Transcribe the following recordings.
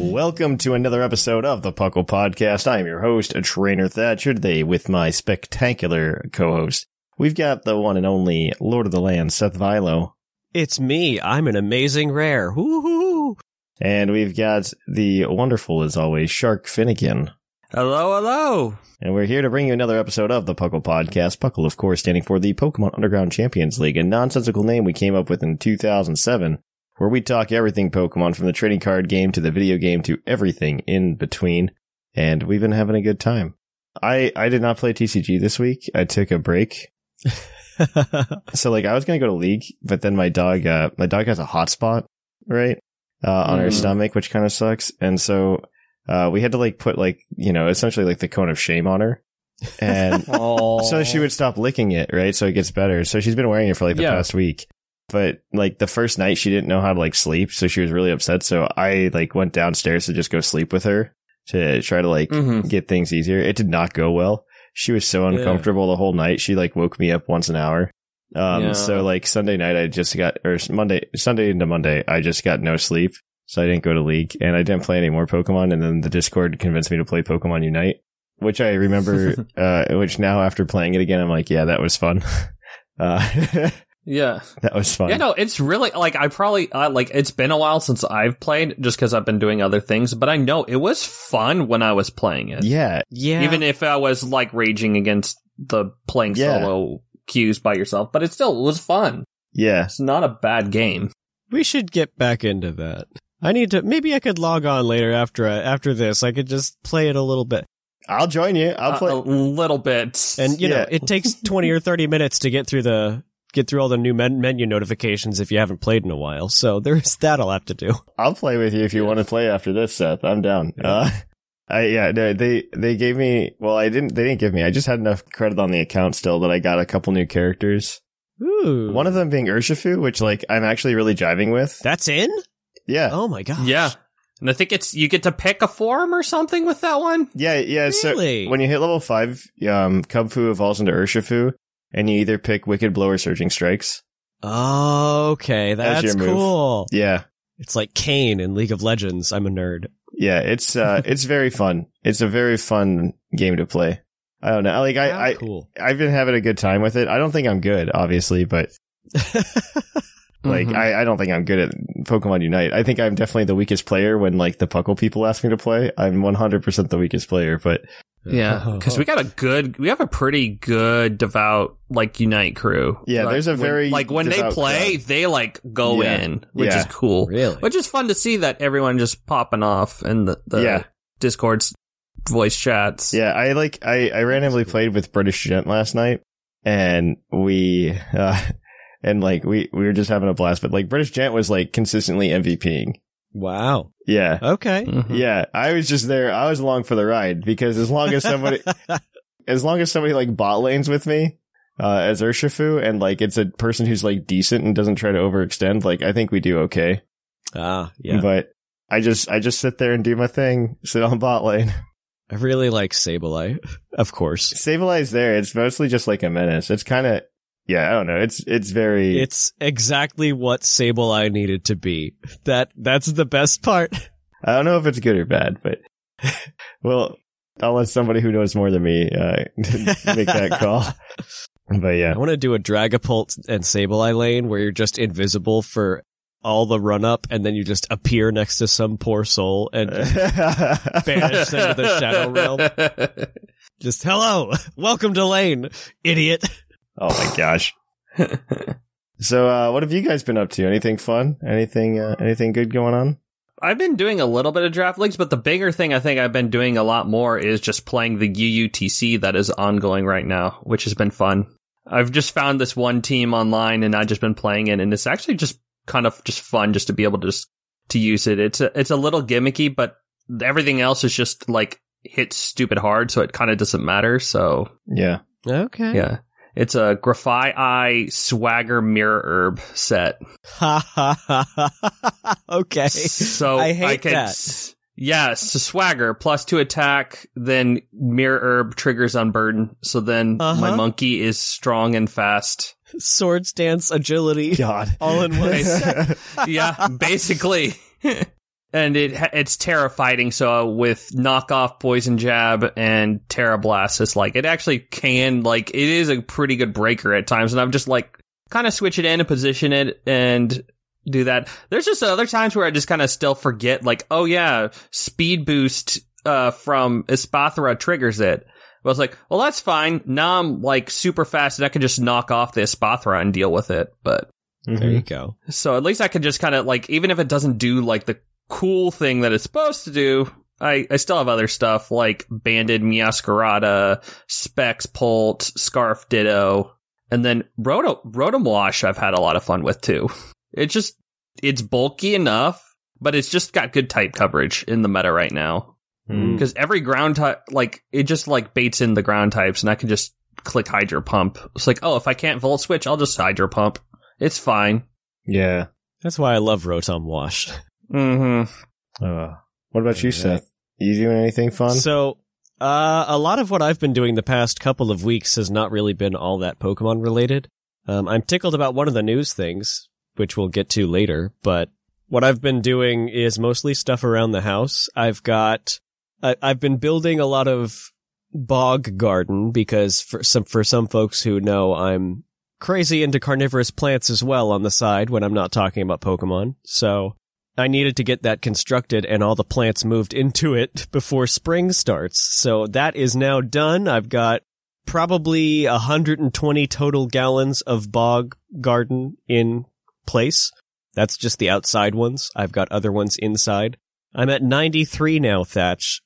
Welcome to another episode of the Puckle Podcast. I am your host, Trainer Thatcher, today with my spectacular co-host. We've got the one and only Lord of the Land, Seth Vilo, It's me. I'm an amazing rare. Woo-hoo-hoo. and we've got the wonderful, as always, Shark Finnegan. Hello, hello. And we're here to bring you another episode of the Puckle Podcast. Puckle, of course, standing for the Pokemon Underground Champions League, a nonsensical name we came up with in 2007, where we talk everything Pokemon from the trading card game to the video game to everything in between. And we've been having a good time. I, I did not play TCG this week. I took a break. So like I was going to go to league, but then my dog, uh, my dog has a hot spot, right? Uh, on her Mm. stomach, which kind of sucks. And so, uh, we had to like put like, you know, essentially like the cone of shame on her. And so she would stop licking it, right? So it gets better. So she's been wearing it for like the Yeah. past week. But like the first night she didn't know how to like sleep, so she was really upset. So I like went downstairs to just go sleep with her to try to like Mhm. get things easier. It did not go well. She was so Yeah. uncomfortable the whole night. She like woke me up once an hour. Um, Yeah. so like Sunday night, I just got, or Monday, Sunday into Monday, I just got no sleep. So I didn't go to league and I didn't play any more Pokemon. And then the Discord convinced me to play Pokemon Unite, which I remember, uh, which now after playing it again, I'm like, yeah, that was fun. Uh, Yeah. that was fun. Yeah, no, it's really like I probably uh, like it's been a while since I've played just because I've been doing other things, but I know it was fun when I was playing it. yeah. yeah. Even if I was like raging against the playing Yeah. solo cues by yourself, but it still was fun. Yeah. It's not a bad game. we should get back into that. I need to. Maybe I could log on later after uh, after this. I could just play it a little bit. I'll join you. I'll Uh, play. a little bit. And you Yeah. know, it takes twenty or thirty minutes to get through the get through all the new men- menu notifications if you haven't played in a while. So there's that I'll have to do. I'll play with you if you want to play after this, Seth. I'm down. Uh, I, yeah, they, they gave me, well, I didn't, they didn't give me, I just had enough credit on the account still that I got a couple new characters. Ooh, One of them being Urshifu, which like I'm actually really jiving with. that's in. Yeah. Oh my god. yeah. And I think it's you get to pick a form or something with that one. Yeah, yeah. Really? So when you hit level five, um, Kubfu evolves into Urshifu and you either pick Wicked Blow or Surging Strikes. Oh, Okay, That's that's your move. cool. Yeah. It's like Kayn in League of Legends. I'm a nerd. Yeah. It's, uh, it's very fun. It's a very fun game to play. I don't know. Like I, I, cool. I've been having a good time with it. I don't think I'm good, obviously, but like Mhm. I, I don't think I'm good at Pokemon Unite. I think I'm definitely the weakest player when like the Puckle people ask me to play. I'm 100% the weakest player, but Yeah, because we got a good, we have a pretty good devout like Unite crew. Yeah, Like, there's a when- very like when they play, crowd. they like go Yeah. in, which Yeah. is cool. really. Which is fun to see that everyone just popping off and the, the Yeah. Discord's voice chats. yeah, I like I I randomly played with British Gent last night and we uh and like we we were just having a blast, but like British Gent was like consistently MVPing. Wow. Yeah. Okay. Mhm. Yeah, I was just there. I was along for the ride because as long as somebody as long as somebody like bot lanes with me uh, as Urshifu and like it's a person who's like decent and doesn't try to overextend, like I think we do okay. ah, yeah. But I just I just sit there and do my thing, sit on bot lane. I really like Sableye, of course. Sableye there. It's mostly just like a menace. It's kind of yeah. I don't know. It's it's very It's exactly what Sable Sableye needed to be. That that's the best part. I don't know if it's good or bad, but well, I'll let somebody who knows more than me uh, make that call. But yeah, I want to do a Dragapult and Sableye lane where you're just invisible for all the run up and then you just appear next to some poor soul and banish them to the Shadow Realm. Just hello, welcome to lane, idiot. Oh my gosh. So, uh, what have you guys been up to? Anything fun? Anything, uh, anything good going on? I've been doing a little bit of draft leagues, but the bigger thing I think I've been doing a lot more is just playing the UUTC that is ongoing right now, which has been fun. I've just found this one team online and I've just been playing it and it's actually just kind of just fun just to be able to just to use it. It's a, it's a little gimmicky, but everything else is just like hit stupid hard, so it kind of doesn't matter. So Yeah. Okay. yeah, it's a Graphi Eye Swagger Mirror Herb set. Ha ha ha ha. Okay. So I hate can, that. s- Yes, so swagger plus two attack, then mirror herb triggers unburden. So then Uh-huh. my monkey is strong and fast. Swords dance agility, God. all in one. set. yeah, basically. and it ha- it's terrifying. So with knockoff poison jab and terra blast, it's like it actually can like it is a pretty good breaker at times. And I'm just like kind of switch it in and position it and do that. There's just other times where I just kind of still forget, like, oh yeah, speed boost uh, from Espathra triggers it. I was like, well, that's fine. Now I'm like super fast and I can just knock off the Espathra and deal with it. But There you Mhm. go. so at least I can just kind of like, even if it doesn't do like the cool thing that it's supposed to do, I, I still have other stuff like Banded Meowscarada, Specs Pult, Scarf Ditto, and then Rotom, Rotom Wash I've had a lot of fun with too. It just, it's bulky enough, but it's just got good type coverage in the meta right now. Mm. Because every ground type, like, it just like baits in the ground types and I can just click Hydro Pump. It's like, oh, if I can't Volt Switch, I'll just Hydro Pump. It's fine. Yeah. That's why I love Rotom Wash. Mm-hmm. Uh, what about you, Alright. Seth? You doing anything fun? So, uh, a lot of what I've been doing the past couple of weeks has not really been all that Pokemon related. Um, I'm tickled about one of the news things, which we'll get to later, but what I've been doing is mostly stuff around the house. I've got, I, I've been building a lot of bog garden because for some, for some folks who know, I'm crazy into carnivorous plants as well on the side when I'm not talking about Pokemon. So I needed to get that constructed and all the plants moved into it before spring starts. So that is now done. I've got probably 120 total gallons of bog garden in place. That's just the outside ones. I've got other ones inside. I'm at 93 now, Thatch.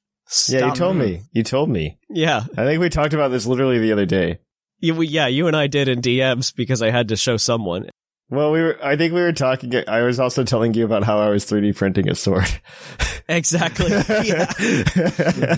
yeah, you told me. You told me. Yeah. I think we talked about this literally the other day. You, we- yeah, you and I did in DMs because I had to show someone. Well, we were. I think we were talking. I was also telling you about how I was 3D printing a sword. Exactly. yeah.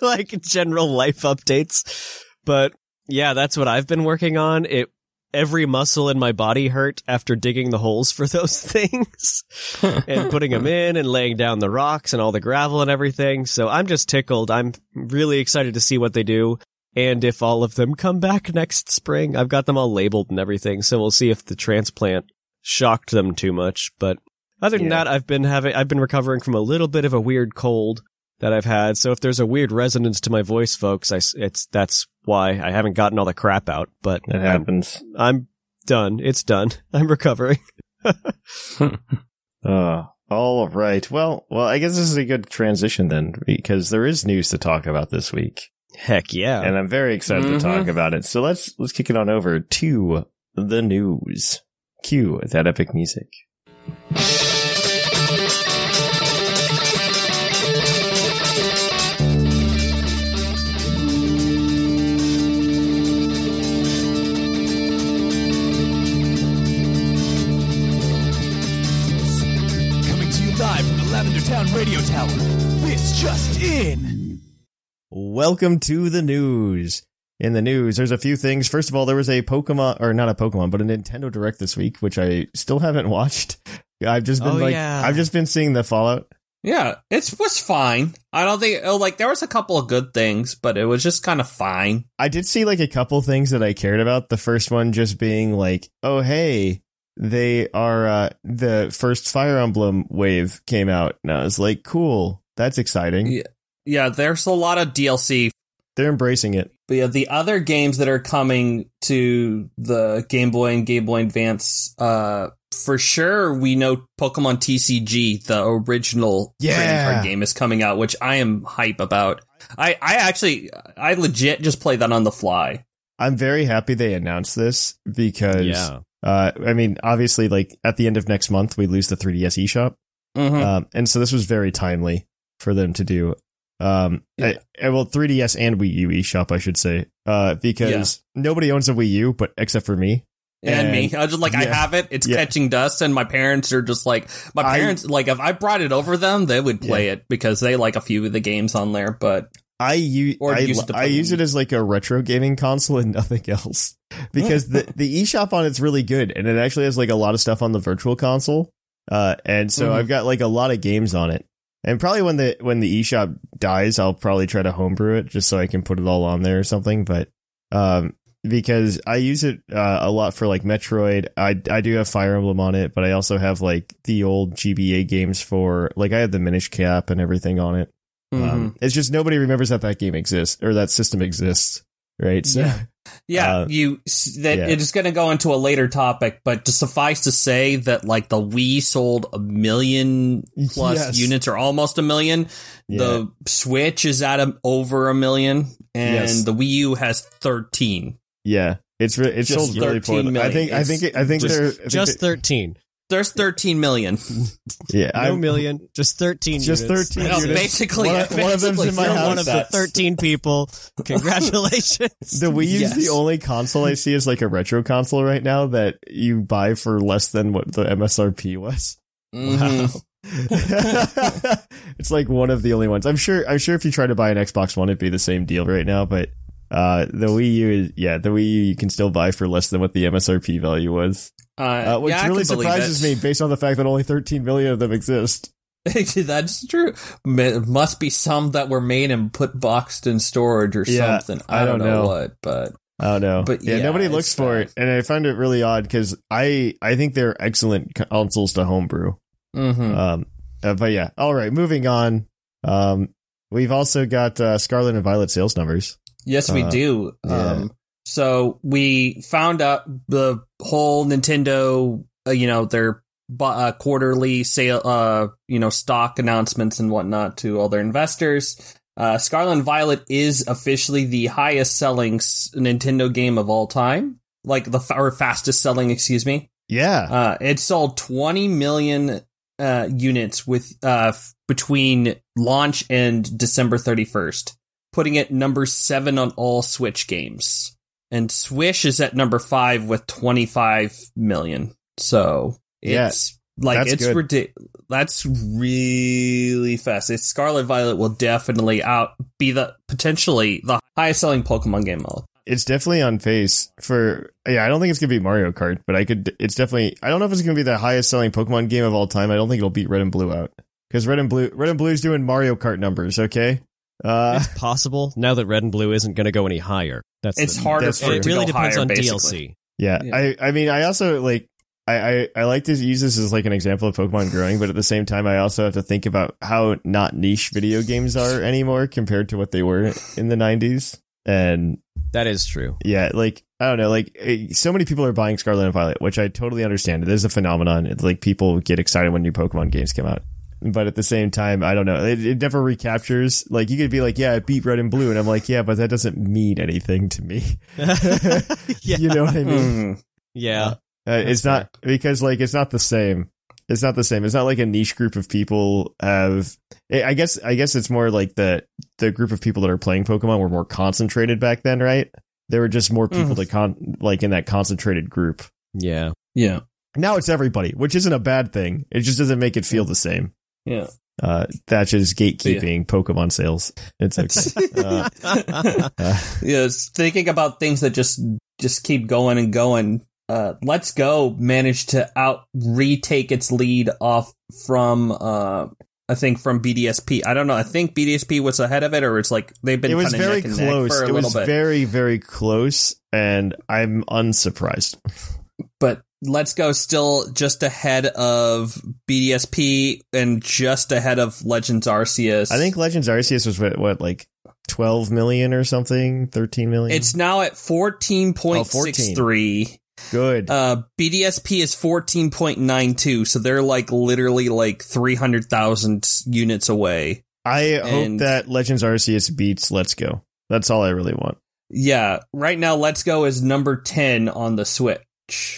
like general life updates. But yeah, that's what I've been working on. It every muscle in my body hurt after digging the holes for those things and putting them in and laying down the rocks and all the gravel and everything. So I'm just tickled. I'm really excited to see what they do. And if all of them come back next spring, I've got them all labeled and everything. So we'll see if the transplant shocked them too much. But other than Yeah. that, I've been having, I've been recovering from a little bit of a weird cold that I've had. So if there's a weird resonance to my voice, folks, I, it's, that's why I haven't gotten all the crap out, but I'm, happens. I'm done. It's done. I'm recovering. Uh, all right. Well, well, I guess this is a good transition then, because there is news to talk about this week, Heck yeah. and I'm very excited Mhm. to talk about it. So let's let's kick it on over to the news. Cue that epic music. Coming to you live from the Lavender Town Radio Tower. This just in. Welcome to the news. In the news, there's a few things. First of all, there was a Pokemon, or not a Pokemon, but a Nintendo Direct this week, which I still haven't watched. I've just been Oh, like, yeah. I've just been seeing the Fallout. Yeah, it was fine. I don't think oh, like there was a couple of good things, but it was just kind of fine. I did see like a couple things that I cared about. The first one just being like, oh hey, they are uh the first Fire Emblem wave came out, and I was like, cool, that's exciting. Yeah. Yeah, there's a lot of DLC. They're embracing it. But yeah, the other games that are coming to the Game Boy and Game Boy Advance, uh, for sure we know Pokemon TCG, the original trading Yeah. card game, is coming out, which I am hype about. I, I actually, I legit just play that on the fly. I'm very happy they announced this because, yeah. uh, I mean, obviously, like at the end of next month, we lose the 3DS eShop. Mhm. Um, and so this was very timely for them to do. Um, Yeah. I- I- well, 3DS and Wii U eShop, I should say, uh, because nobody owns a Wii U, but except for me. and, And- me. I was just like, I have it. It's Yeah. catching dust, and my parents are just like, my I- parents like if I brought it over them, they would play it because they like a few of the games on there. But I use Or I, use it I use it as like a retro gaming console and nothing else because the the eShop on it's really good and it actually has like a lot of stuff on the virtual console. Uh, and so Mhm. I've got like a lot of games on it. And probably when the when the eShop dies, I'll probably try to homebrew it just so I can put it all on there or something. But um, because I use it uh, a lot for like Metroid, I I do have Fire Emblem on it, but I also have like the old GBA games for like I have the Minish Cap and everything on it. Mm-hmm. Um, it's just nobody remembers that that game exists or that system exists, right? So, Yeah. Yeah, uh, you that yeah. it is going to go into a later topic, but to suffice to say that like the Wii sold a million plus Yes. units or almost a million. The Switch is at a, over a million, and Yes. the Wii U has thirteen. yeah, it's re- it's Just sold really 13 poorly. I million. think I think It's I think just- they're I think Just they- 13. There's thirteen million. yeah. No I'm- million, just 13 Just units. 13 No, units. basically, One of- one of them's in my house. one of the 13 people. Congratulations. The Wii is Yes. the only console I see as like a retro console right now that you buy for less than what the MSRP was. Mhm. it's like one of the only ones. I'm sure. I'm sure if you try to buy an Xbox One, it'd be the same deal right now. But uh, the Wii U is yeah, the Wii U you can still buy for less than what the MSRP value was, Uh, uh, which yeah, really surprises me based on the fact that only 13 million of them exist. That's true. It must be some that were made and put boxed in storage or Yeah, something. I, I don't don't know, know. what, but I don't know, But yeah, yeah, nobody looks for bad. it, and I find it really odd because I I think they're excellent consoles to homebrew. mhm. Um, uh, but yeah, all right, moving on. Um, we've also got uh, Scarlet and Violet sales numbers. Yes, we uh, do. yeah. Um, so we found out the whole Nintendo, uh, you know, their uh, quarterly sale, uh, you know, stock announcements and whatnot to all their investors. Uh, Scarlet and Violet is officially the highest selling s- Nintendo game of all time, like the fa- or fastest selling, excuse me. Yeah, Uh, it sold 20 million uh, units with uh, f- between launch and December 31st, putting it number seven on all Switch games. And Swish is at number five with 25 million. So Yeah, it's like that's it's ridiculous. That's really fast. It's Scarlet Violet will definitely out be the potentially the highest selling Pokemon game. of all it's definitely on pace for. Yeah, I don't think it's gonna be Mario Kart, but I could. It's definitely. I don't know if it's gonna be the highest selling Pokemon game of all time. I don't think it'll beat Red and Blue out because Red and Blue, Red and Blue's doing Mario Kart numbers. Okay. Uh, it's possible now that red and blue isn't going to go any higher. That's It's the- harder that's for it It to really go depends higher, on basically. DLC. Yeah, Yeah. I I mean I also like I, I I like to use this as like an example of Pokemon growing, but at the same time I also have to think about how not niche video games are anymore compared to what they were in the 90s. And That is true. yeah, like I don't know, like eh, so many people are buying Scarlet and Violet, which I totally understand. It is a phenomenon. It's like people get excited when new Pokemon games come out. But at the same time, I don't know. It, it never recaptures. Like you could be like, "Yeah, I beat Red and Blue," and I'm like, "Yeah, but that doesn't mean anything to me." yeah. You know what I mean? Mhm. Yeah. Uh, it's not because like it's not the same. It's not the same. It's not like a niche group of people have. I I guess I guess it's more like the the group of people that are playing Pokemon were more concentrated back then, right? There were just more people to con like in that concentrated group. Yeah. Yeah. Now it's everybody, which isn't a bad thing. It just doesn't make it feel the same. Yeah. Uh, that's just gatekeeping Pokemon sales. It's okay. uh, uh, yes, thinking about things that just just keep going and going. Uh, Let's Go managed to out retake its lead off from uh, I think from BDSP. I don't know. I think BDSP was ahead of it, or it's like they've been. it was very close. It was bit. very very close, and I'm unsurprised. but Let's Go still just ahead of BDSP and just ahead of Legends Arceus. I think Legends Arceus was what, what like 12 million or something, 13 million. it's now at fourteen point six three. good. Uh, BDSP is 14.92, so they're like literally like 300,000 units away. I and- hope that Legends Arceus beats Let's Go. That's all I really want. Yeah, right now Let's Go is number 10 on the Switch.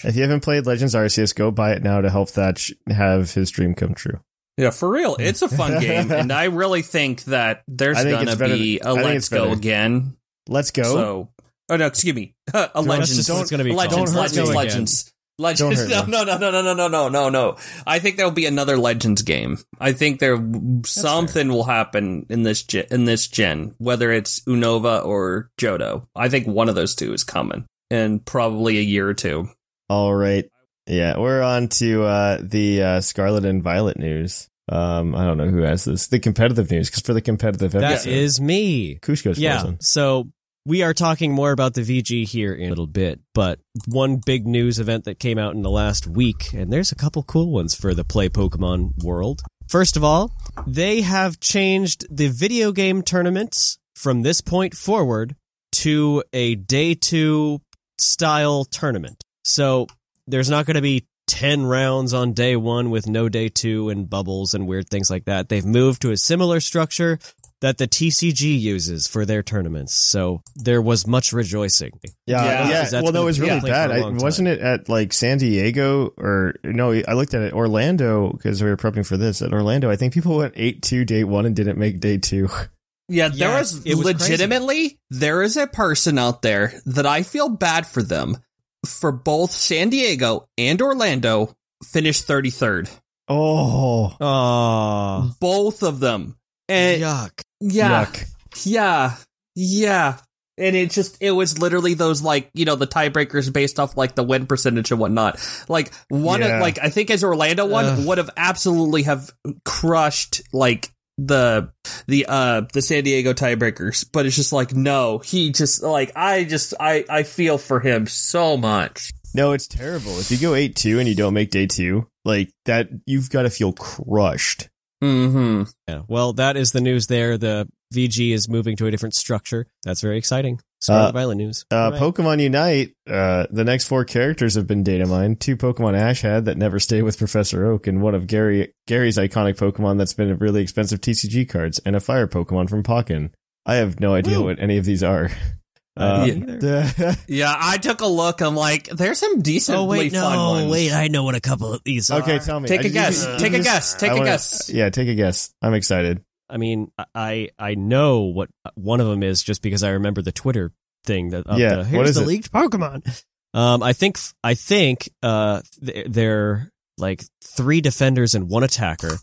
If you haven't played Legends Arceus, go buy it now to help Thatch have his dream come true. Yeah, for real, it's a fun game, and I really think that there's think gonna be than- a I Let's Go better. again. Let's go. So Oh no, excuse me. a That's legends. just what it's gonna be legends. Don't legends. me. Legends. Legends. No, no, no, no, no, no, no, no, no, no. I think there will be another Legends game. I think there something will happen in this gen, in this gen, whether it's Unova or Johto. I think one of those two is coming in probably a year or two. All right. Yeah, we're on to uh, the uh, Scarlet and Violet news. Um, I don't know who has this. The competitive news, because for the competitive That episode, is me. Kushko's Yeah. So we are talking more about the VG here in a little bit, but one big news event that came out in the last week, and there's a couple cool ones for the Play Pokemon world. First of all, they have changed the video game tournaments from this point forward to a day two style tournament. So there's not going to be 10 rounds on day one with no day two and bubbles and weird things like that. They've moved to a similar structure that the TCG uses for their tournaments. So there was much rejoicing. Yeah, Yeah, yeah. Well, that was really playing bad. for a I, long time. wasn't it at like San Diego or no? I looked at it Orlando because we were prepping for this. At Orlando, I think people went eight two day one and didn't make day two. Yeah, there Yeah, was, it was legitimately there is a person out there that I feel bad for them for both San Diego and Orlando finished 33rd. Oh, Oh, Both of them. And yuck. yeah. yuck! Yeah. Yeah. And it just, it was literally those like, you know, the tiebreakers based off like the win percentage and whatnot. Like one Yeah. of, like, I think as Orlando one Ugh. would have absolutely have crushed like the, the, uh, the San Diego tiebreakers. But it's just like, no, he just like, I just, I, I feel for him so much. No, it's terrible. If you go eight two and you don't make day two, like that, you've got to feel crushed. Mm-hmm. Yeah. Well, that is the news there. The VG is moving to a different structure. That's very exciting. Scarlet Uh, Violet news. Uh, Hooray. Pokemon Unite, uh, the next four characters have been data mined. Two Pokemon Ash had that never stay with Professor Oak, and one of Gary Gary's iconic Pokemon that's been a really expensive TCG cards, and a fire Pokemon from Pokken. I have no idea Woo. what any of these are. Uh, didn't. Yeah, I took a look. I'm like, there's some decently Oh wait, fun no, ones. wait, I know what a couple of these are. okay, tell me. Take I a just- guess. you just- Take a guess. Take I a wanna- guess. Yeah, take a guess. I'm excited. I mean, I I know what one of them is just because I remember the Twitter thing that Yeah, the, what is the it? leaked Pokemon. Um, I think I think uh th- they're like three defenders and one attacker.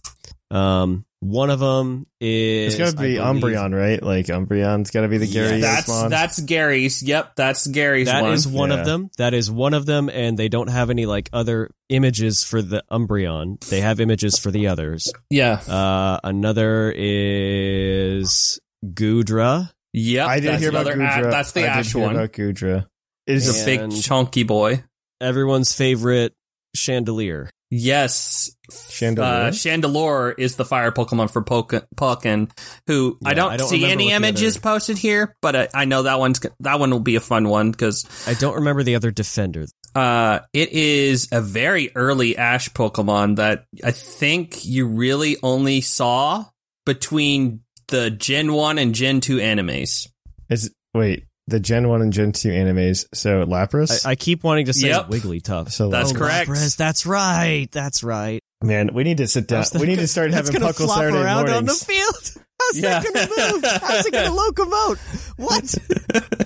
Um, one of them is It's got to be I believe- Umbreon, right? Like Umbreon's got to be the Gary That's Yasmon. that's Gary's. Yep, that's Gary's That one. is one Yeah. of them. That is one of them, and they don't have any like other images for the Umbreon. They have images for the others. yeah. Uh, another is Goodra. Yep. I didn't hear about another a- Goodra. that's the I did Ash hear one. about Goodra. Is Is a big chunky boy. Everyone's favorite Chandelier. Yes. Chandelier? Uh, Chandelure is the fire Pokemon for Poke- Pumpkin, who I don't, I don't see any images other- posted here, but I, I know that one's that one will be a fun one because I don't remember the other defender. uh, it is a very early Ash Pokemon that I think you really only saw between the Gen 1 and Gen 2 animes. Is wait the Gen one and Gen two animes? So Lapras. I, I keep wanting to say Yep. Wigglytuff. so That's Oh, correct. Lapras, that's right. That's right. man, we need to sit down. was We need thinking, to start having gonna Puckle flop Saturday around on the mornings. field. How's Yeah. that gonna move? How's it gonna locomote? What?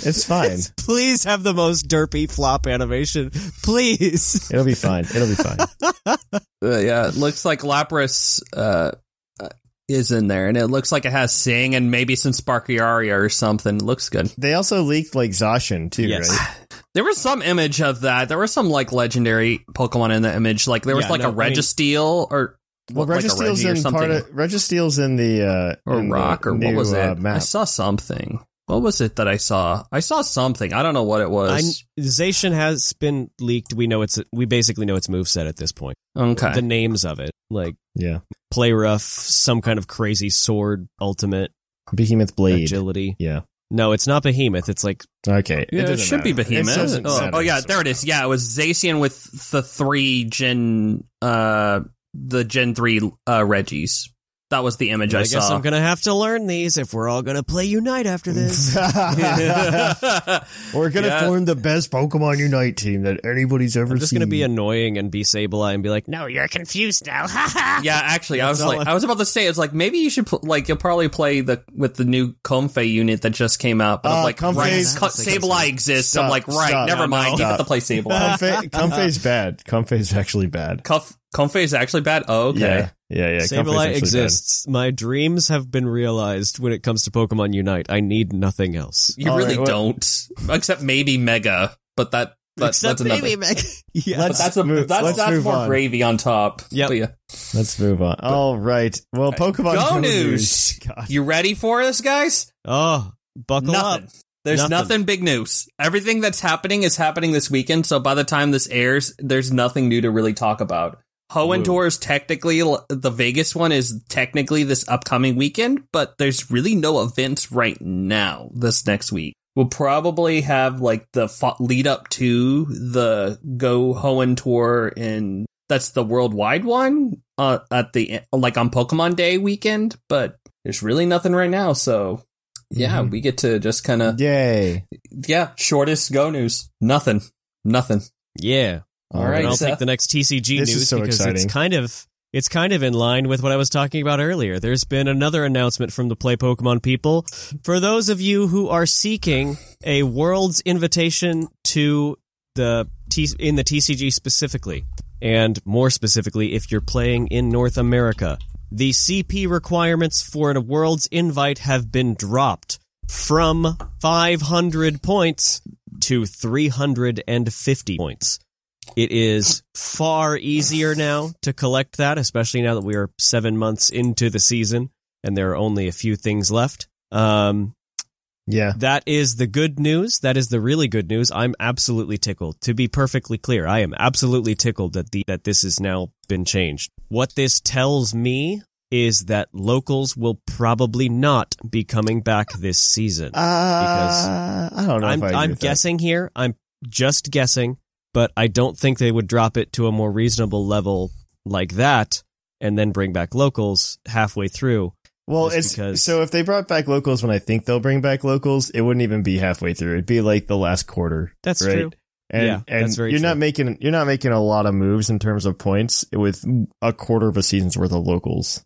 It's fine. Please have the most derpy flop animation. Please. It'll be fine. It'll be fine. Uh, yeah, it looks like Lapras uh, is in there, and it looks like it has Sing and maybe some Sparky Aria or something. It looks good. They also leaked like Zacian too, Yes. right? There was some image of that. There was some like legendary Pokemon in the image. Like there was Yeah, like no, a I mean- Registeel or Well, like Registeel's Reggie in part of Registeel's in the uh, or in the Rock or what new, was it? uh, I saw something. What was it that I saw? I saw something. I don't know what it I, was. Zacian has been leaked. We know it's we basically know its moveset at this point. okay. The names of it, like Yeah, play rough, some kind of crazy sword, ultimate Behemoth Blade. agility. Yeah. No, it's not behemoth. It's like Okay. yeah, it, doesn't should be matter. It Behemoth. doesn't Oh, oh, yeah, there it is. Yeah, it was Zacian with the three Gen, uh, the Gen three uh Regis. That was the image I, I guess saw. I'm gonna have to learn these if we're all gonna play Unite after this. We're gonna Yeah. form the best Pokemon Unite team that anybody's ever I'm just seen. gonna be annoying and be Sableye and be like, "No, you're confused now." yeah, actually, I was all like, I- I was about to say, it's like maybe you should pl- like you'll probably play the with the new Comfey unit that just came out. But I'm Uh, like, right, Co- Sableye exists. I'm Stop, like, right, stop. never No, mind. no. You get to play Sableye. Comfey, Comfey's bad. Comfey's actually bad. Comf- Comfey is actually bad. Oh, okay. Yeah, yeah, yeah. Sableye actually exists. My dreams have been realized when it comes to Pokemon Unite. I need nothing else. You All really right, don't, except maybe Mega. But that, that Except that's another. maybe Meg. yeah. But that's a, move- that's let's that's move more on. gravy on top. Yep. Yeah. Let's move on. All right. Well, Pokemon Go Go news. God. You ready for this, guys? oh, buckle Nothing. up. There's Nothing. nothing. big news. Everything that's happening is happening this weekend. So by the time this airs, there's nothing new to really talk about. Hoenn is technically the Vegas one is technically this upcoming weekend, but there's really no events right now this next week. We'll probably have like the fo- lead up to the Go Hoenn Tour in that's the worldwide one uh, at the like on Pokemon Day weekend, but there's really nothing right now. So yeah, Mhm. we get to just kind of Yay. yeah, shortest go news. Nothing. Nothing. Yeah. All right, and I'll Seth. take the next TCG news so because exciting. it's kind of it's kind of in line with what I was talking about earlier. There's been another announcement from the Play Pokemon people. For those of you who are seeking a world's invitation to the T- in the TCG specifically, and more specifically if you're playing in North America, the CP requirements for a world's invite have been dropped from 500 points to 350 points. It is far easier now to collect that, especially now that we are seven months into the season and there are only a few things left. Um, Yeah. that is the good news. That is the really good news. I'm absolutely tickled. To be perfectly clear, I am absolutely tickled that the that this has now been changed. What this tells me is that locals will probably not be coming back this season. Uh, because I don't know. I'm if I agree I'm with that. guessing here. I'm just guessing, but I don't think they would drop it to a more reasonable level like that and then bring back locals halfway through. Well, it's because- so if they brought back locals when I think they'll bring back locals, it wouldn't even be halfway through. It'd be like the last quarter. That's right? true. And, Yeah, and that's very you're not making you're not making a lot of moves in terms of points with a quarter of a season's worth of locals.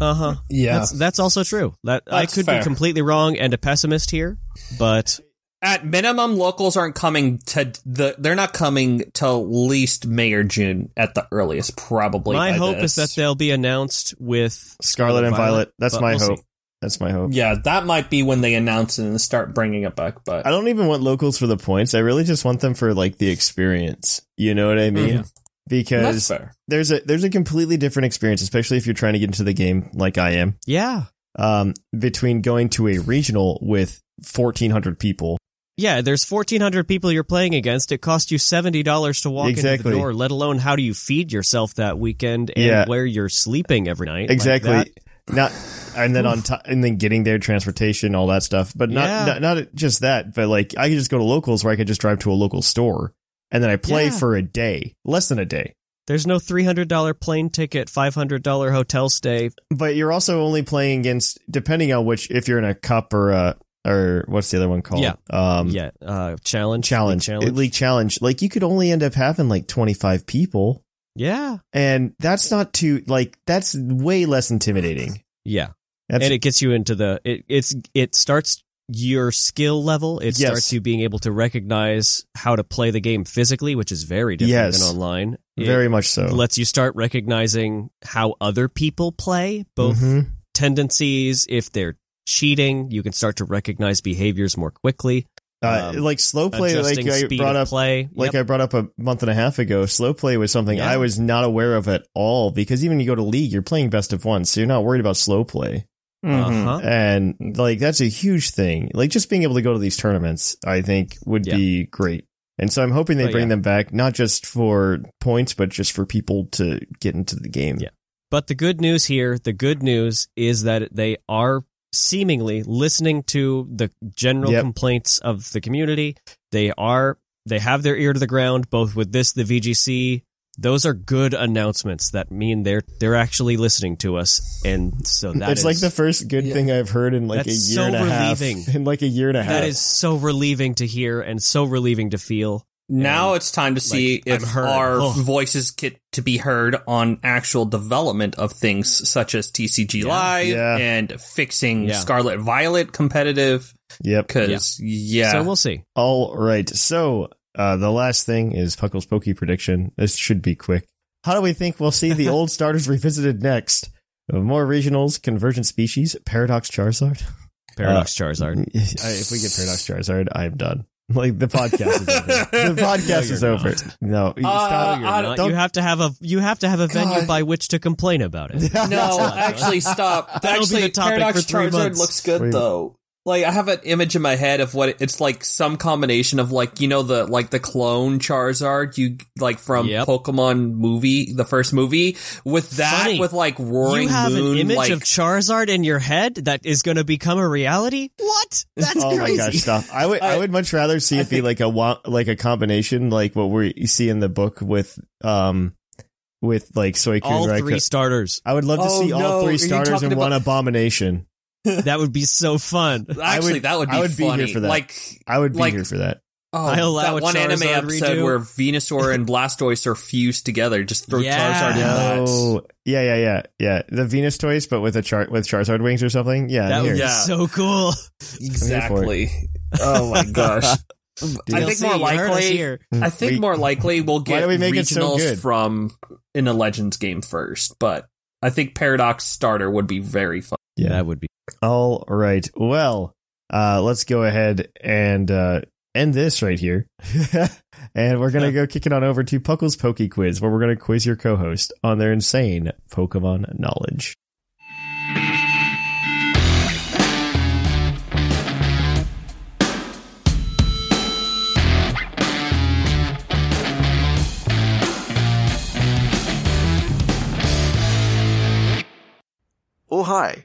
Uh huh. Yeah, That's that's also true. That I could fair. be completely wrong and a pessimist here, but At minimum, locals aren't coming to the. They're not coming till least May or June at the earliest. Probably. my by hope this. is that they'll be announced with Scarlet and Violet. That's my we'll see. hope. That's my hope. Yeah, that might be when they announce it and start bringing it back. But I don't even want locals for the points. I really just want them for like the experience. You know what I mean? Yeah. that's Because there's a there's a completely different experience, especially if you're trying to get into the game like I am. Yeah. Um, between going to a regional with 1,400 people Yeah, there's 1,400 people you're playing against. It costs you $70 to walk into the door, let alone how do you feed yourself that weekend and Yeah. where you're sleeping every night. exactly that. not and then on top and then getting there transportation all that stuff but not, Yeah. not not just that but like i could just go to locals where i could just drive to a local store and then i play Yeah. for a day less than a day There's no $300 plane ticket, $500 hotel stay. but you're also only playing against depending on which if you're in a cup or a or what's the other one called Yeah. um yeah, uh, challenge. challenge Challenge. league challenge like you could only end up having like 25 people Yeah. and that's not too like that's way less intimidating Yeah. that's and it gets you into the it, it's it starts your skill level it Yes. starts you being able to recognize how to play the game physically which is very different Yes. than online It very much so lets you start recognizing how other people play both Mhm. tendencies if they're cheating you can start to recognize behaviors more quickly Uh, Um, like slow play, like I brought up, play like Yep. I brought up a month and a half ago. Slow play was something Yeah. I was not aware of at all because even you go to league, you're playing best of one, so you're not worried about slow play, Mm-hmm. uh-huh. and like that's a huge thing. Like just being able to go to these tournaments, I think would Yeah. be great. And so I'm hoping they But bring yeah. them back, not just for points, but just for people to get into the game. Yeah. But the good news here, the good news is that they are seemingly listening to the general Yep. complaints of the community. They are they have their ear to the ground both with this the VGC those are good announcements that mean they're they're actually listening to us, and so that it's is- like the first good thing I've heard in like That's a year so and a half. relieving. In like a year and a half. that is so relieving to hear and so relieving to feel. Now And, it's time to see like, if our Oh. voices get to be heard on actual development of things such as TCG Live Yeah. and fixing Yeah. Scarlet Violet competitive. Yep. Because yeah, So we'll see. All right. So uh, the last thing is Puckle's Pokey prediction. This should be quick. How do we think we'll see the old starters revisited next? Uh, More regionals, convergent species, Paradox Charizard. Paradox Charizard. If we get Paradox Charizard, I'm done. Like the podcast is over. The podcast is you're over. No, you Uh, stop. I Not- don't- you have to have a you have to have a venue by which to complain about it. no, actually, stop. That'll be actually, the topic Paradox for three Charizard months. looks good Three- though. Like I have an image in my head of what it- it's like. Some combination of like you know the like the clone Charizard you like from Yep. Pokemon movie, the first movie, with that Funny. with like roaring you have moon. an image like, of Charizard in your head that is going to become a reality. What? That's oh crazy. my gosh, stop! I would, I, I- would much rather see I it be think- like a wa- like a combination, like what we you see in the book with um with like Soiku All and three starters. I would love to Oh, see all no, are three starters talking in one about- abomination. That would be so fun. Actually, would- that would be I would be funny. here for that. Like, I would be Like- here for that. oh, I allow that a one anime episode redo. where Venusaur and Blastoise are fused together. Just throw Yeah. Charizard in that. Oh, yeah, yeah, yeah, yeah. The Venustoise, but with a char with Charizard wings or something. Yeah, That I'm would be. Yeah. so cool. Exactly. Oh my gosh. I think more you heard us likely. I think We- more likely we'll get do we make it so regionals from in a Legends game first, but I think Paradox starter would be very fun. Yeah. That would be. All right. Well, uh, let's go ahead and uh, end this right here. and we're going to go kick it on over to Puckle's Poke Quiz, where we're going to quiz your co host on their insane Pokemon knowledge. Oh, hi,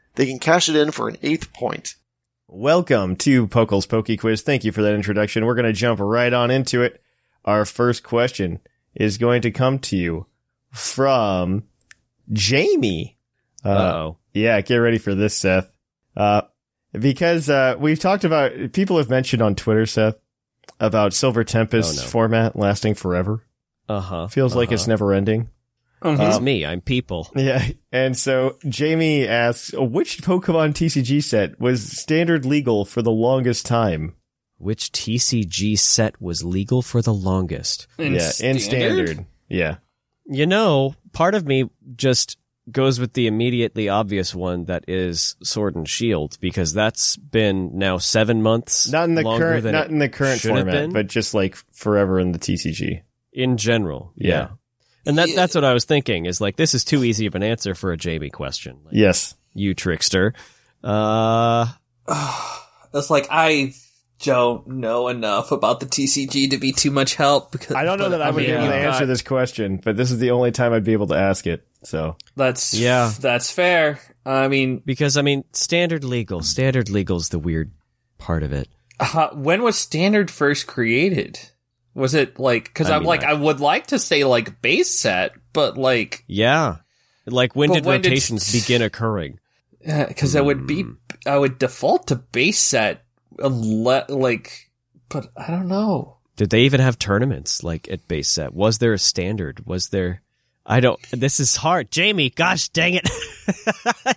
they can cash it in for an eighth point. Welcome to Puckle's Poke Quiz. Thank you for that introduction. We're going to jump right on into it. Our first question is going to come to you from Jamie. Uh, oh. Yeah, get ready for this, Seth. Uh, because, uh, we've talked about, people have mentioned on Twitter, Seth, about Silver Tempest Oh, no. format lasting forever. Uh huh. Feels like it's never ending. It's Um, me. I'm people. Yeah. And so Jamie asks, which Pokemon TCG set was standard legal for the longest time? Which TCG set was legal for the longest? yeah, in standard. Yeah. You know, part of me just goes with the immediately obvious one that is Sword and Shield because that's been now seven months. Not in the longer current, than not in the current should format, but just like forever in the TCG. in general. Yeah. Yeah. And that that's what I was thinking is like this is too easy of an answer for a Jamie question. Like, Yes. You trickster. Uh It's like I don't know enough about the TCG to be too much help. Because I don't know that I would mean, be able to answer this question, but this is the only time I'd be able to ask it. So That's Yeah. that's fair. I mean, because I mean standard legal. Standard legal's the weird part of it. uh, when was standard first created? Was it like because I I'm mean, like I- I would like to say like base set, but like Yeah. Like when did when did- rotations begin occurring? because I would be I would default to base set, unle- like, but I don't know. Did they even have tournaments like at base set? Was there a standard? Was there I don't this is hard. Jamie, gosh dang it.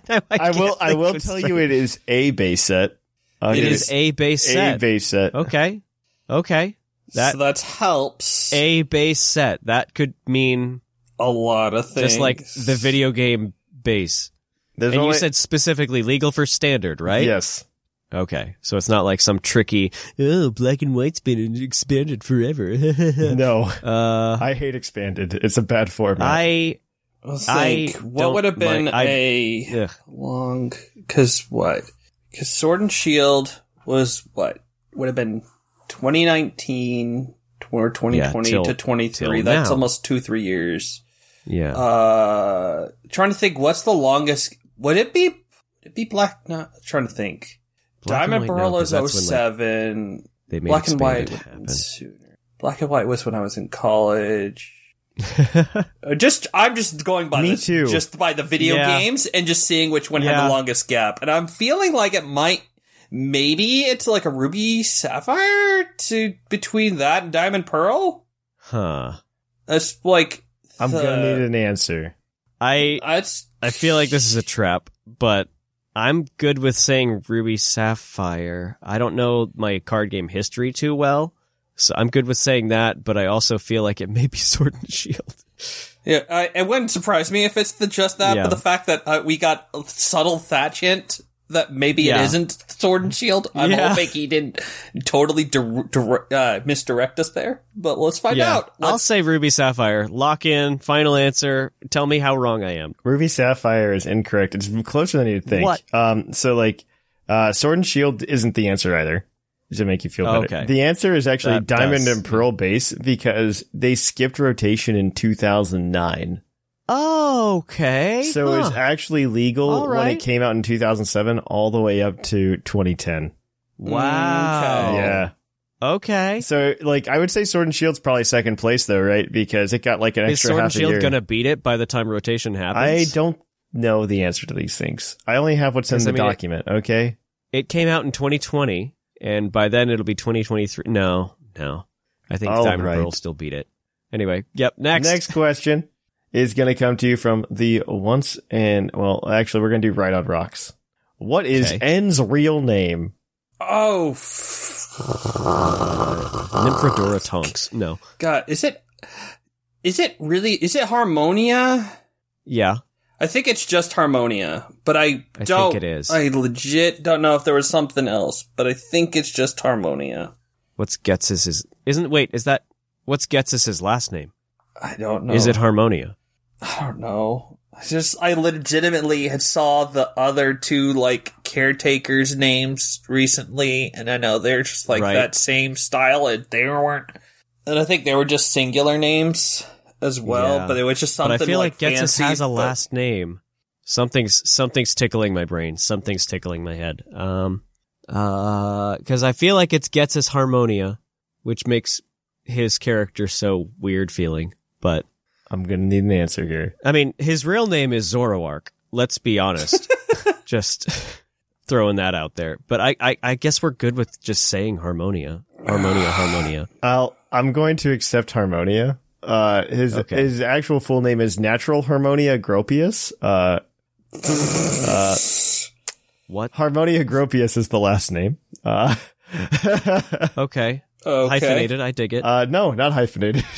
I will, I will tell you it is a base set. Uh, it is a base set. a base set. Okay. Okay. That so that helps a base set. That could mean a lot of things. just like the video game base. There's and only, you said specifically legal for standard, right? yes. Okay, so it's not like some tricky. Oh, black and white's been expanded forever. No, uh, I hate expanded. It's a bad format. I Let's I what would have been mind- I- a ugh. long? Because what? Because Sword and Shield was what would have been 2019 or 2020 till- to 23. That's now. almost two three years. yeah. Uh, trying to think. What's the longest? Would it be? Would it be Black? Not trying to think. Black Diamond white, no, Pearl 'cause is that's when, like, 07. they made Black and white happen. sooner. Black and white was when I was in college. Uh, just I'm just going by Me this, too. just by the video Yeah. games and just seeing which one had the longest gap. And I'm feeling like it might maybe it's like a ruby sapphire to between that and diamond pearl. Huh. That's like I'm the- gonna need an answer. I That's I feel like this is a trap, but I'm good with saying Ruby Sapphire. I don't know my card game history too well, so I'm good with saying that. But I also feel like it may be Sword and Shield. yeah. I, it wouldn't surprise me if it's the, just that, Yeah. but the fact that uh, we got a subtle thatch hint that maybe Yeah. it isn't sword and shield. I'm Yeah. hoping he didn't totally dir- dir- uh, misdirect us there. But let's find out. I'll Let's- say Ruby Sapphire. Lock in. Final answer. Tell me how wrong I am. Ruby Sapphire is incorrect. It's closer than you'd think. What? Um, so like, uh, Sword and Shield isn't the answer either. To make you feel better. Okay. The answer is actually That Diamond does. and Pearl base because they skipped rotation in 2009. Okay. So Huh. it's actually legal All when it came out in 2007 all the way up to 2010. wow. Okay. Yeah. Okay. So like I would say Sword and Shield's probably second place though, right? Because it got like an Is extra Sword half and Shield year. gonna beat it by the time rotation happens? I don't know the answer to these things. I only have what's in the I mean, it- document, okay? It came out in 2020, and by then it'll be 2023. No, no. I think All Diamond right. Pearl will still beat it. Anyway, yep. Next. Next question is going to come to you from the once and well, actually we're going to do right on rocks. What is Okay. N's real name? Oh, f- Nymphadora Tonks. No. God, is it? Is it really? Is it Harmonia? Yeah. I think it's just Harmonia, but I, I think don't. it is. I legit don't know if there was something else, but I think it's just Harmonia. What's Ghetsis is isn't wait is that what's Ghetsis last name? I don't know. Is it Harmonia? I don't know. I just I legitimately had saw the other two like caretakers' names recently, and I know they're just like Right. that same style, and they weren't. And I think they were just singular names as well, Yeah. but it was just But something. I feel like, like fancy, has a but- last name. Something's something's tickling my brain. Something's tickling my head. Um, uh, because I feel like it's Ghetsis Harmonia, which makes his character so weird feeling. But I'm going to need an answer here. I mean, his real name is Zoroark. Let's be honest. just throwing that out there. But I, I, I guess we're good with just saying Harmonia. Harmonia, Harmonia. I'll I'm going to accept Harmonia. Uh his Okay. his actual full name is Natural Harmonia Gropius. Uh What? Harmonia Gropius is the last name. Uh Okay. Okay. Hyphenated. I dig it. uh no, not hyphenated.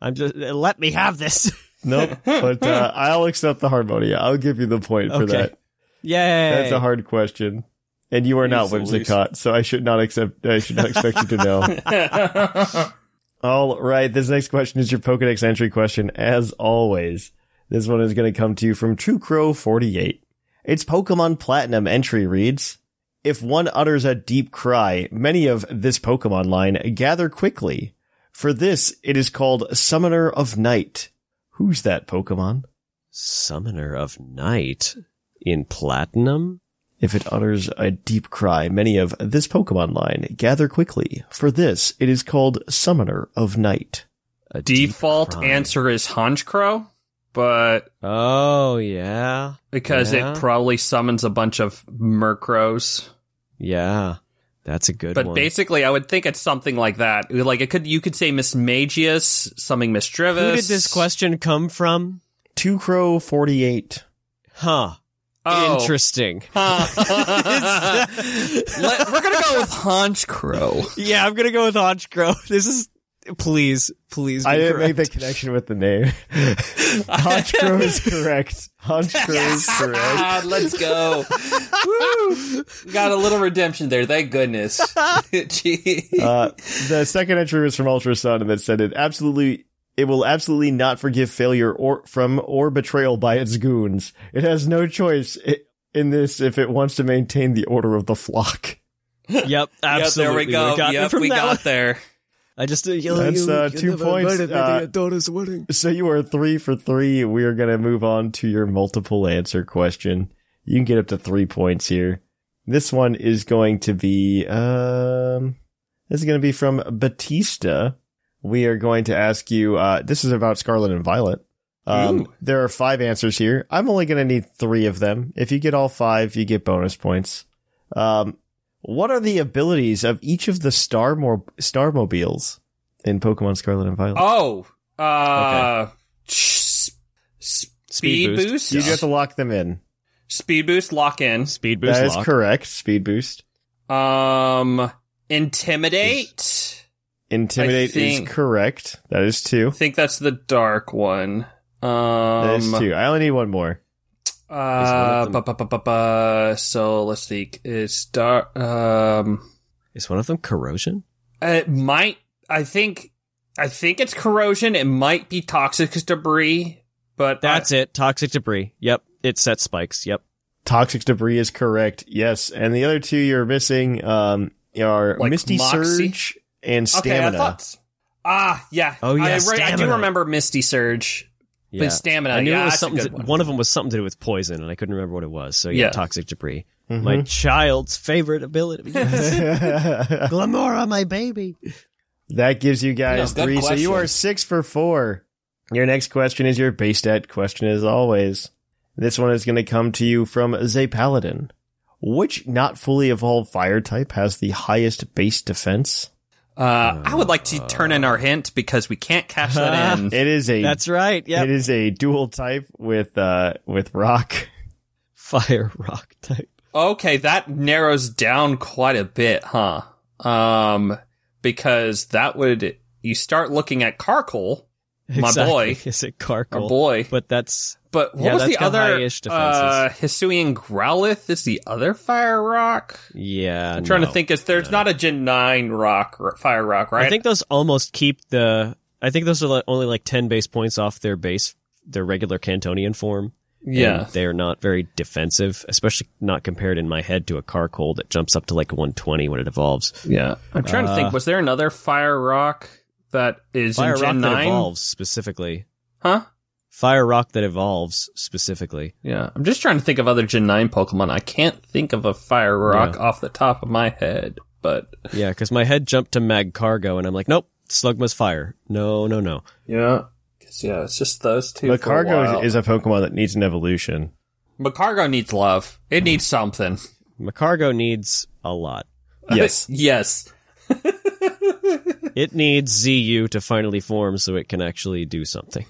I'm just, let me have this. nope. But uh I'll accept the Harmonia. I'll give you the point for Okay. that. Yay. That's a hard question. And you are not You're so Whimsicott, so I should not accept I should not expect you to know. All right, this next question is your Pokedex entry question, as always. This one is going to come to you from True Crow 48. Its Pokemon Platinum entry reads, If one utters a deep cry, many of this Pokemon line gather quickly. For this, it is called Summoner of Night. Who's that Pokemon? Summoner of Night in Platinum? If it utters a deep cry, many of this Pokemon line gather quickly. For this, it is called Summoner of Night. A Default cry. answer is Honchkrow, but Oh, yeah. because Yeah. it probably summons a bunch of Murkrows. Yeah. That's a good one. But one. basically, I would think it's something like that. Like it could, you could say Mismagius, something Miss Who did this question come from? Two Crow 48. Huh. Oh. Interesting. Let- we're gonna go with Honchkrow. yeah, I'm gonna go with Honchkrow. This is Please, please. Be I didn't make the connection with the name. Honchkrow is correct. Honchkrow is correct. Ah, let's go. Woo! Got a little redemption there. Thank goodness. Gee. Uh, the second entry was from Ultra Sun, and that said it absolutely. It will absolutely not forgive failure or from or betrayal by its goons. It has no choice in this if it wants to maintain the order of the flock. Yep, Yep, absolutely. there we go. got yep, we got one. there. I just uh, That's, you, uh, you two points, uh, daughter's wedding. So you are three for three. We are going to move on to your multiple answer question. You can get up to three points here. This one is going to be, um, this is going to be from Batista. We are going to ask you, uh, this is about Scarlet and Violet. Um, there are five answers here. I'm only going to need three of them. If you get all five, you get bonus points. Um, what are the abilities of each of the Star Mo- Starmobiles in Pokemon Scarlet and Violet? Oh, uh, s- s- speed, boost. boost. you have to lock them in. speed boost. Lock in. Speed boost That is lock. correct. Speed boost. Um, intimidate. Intimidate think- is correct. That is two. I think that's the dark one. That is Um, two. I only need one more. Uh, bu- bu- bu- so let's think. It's dark. Um, Is one of them corrosion? it might. I think. I think it's corrosion. It might be toxic debris, but That's it. Toxic debris. Yep. It sets spikes. Yep. Toxic debris is correct. Yes. And the other two you're missing, um, are Like Misty Moxie? Surge and I, okay. I Stamina. thot. Ah, yeah. Oh, yeah, I, re- I do remember Misty Surge. Yeah. But stamina. I knew yeah, it was something. To, one. one of them was something to do with poison, and I couldn't remember what it was. So yeah, Yeah. toxic debris. Mhm. My child's favorite ability. Yes. Glimmora, my baby. that gives you guys No, good three. So you are six for four. Your next question is your base stat question as always. This one is going to come to you from Zay Paladin. Which not fully evolved fire type has the highest base defense? Uh, I would like to turn in our hint because we can't cash that in. It is a That's right. Yep. It is a dual type with uh with rock. Fire rock type. Okay, that narrows down quite a bit, huh? Um, because that would you start looking at Carkol, My boy. Is it our Carkol? boy. But that's But what Yeah, was the other? Uh, Hisuian Growlithe is the other fire rock. yeah. I'm trying no. to think. Is there's not a Gen nine rock fire rock, right? I think those almost keep the. I think those are only like ten base points off their base, their regular Kantonian form. yeah. And they're not very defensive, especially not compared in my head to a Carkol that jumps up to like 120 when it evolves. Yeah, I'm trying to think. Uh, Was there another fire rock that is Fire in rock Gen that nine? evolves specifically. Huh? Fire rock that evolves specifically. Yeah, I'm just trying to think of other Gen nine Pokemon. I can't think of a fire rock Yeah. off the top of my head, but Yeah, because my head jumped to Magcargo, and I'm like, nope, Slugma's fire. No, no, no. yeah, 'Cause, yeah, it's just those two. But a Cargo is a Pokemon that needs an evolution. Magcargo needs love. It needs something. Magcargo needs a lot. Yes. yes. It needs ZU to finally form so it can actually do something.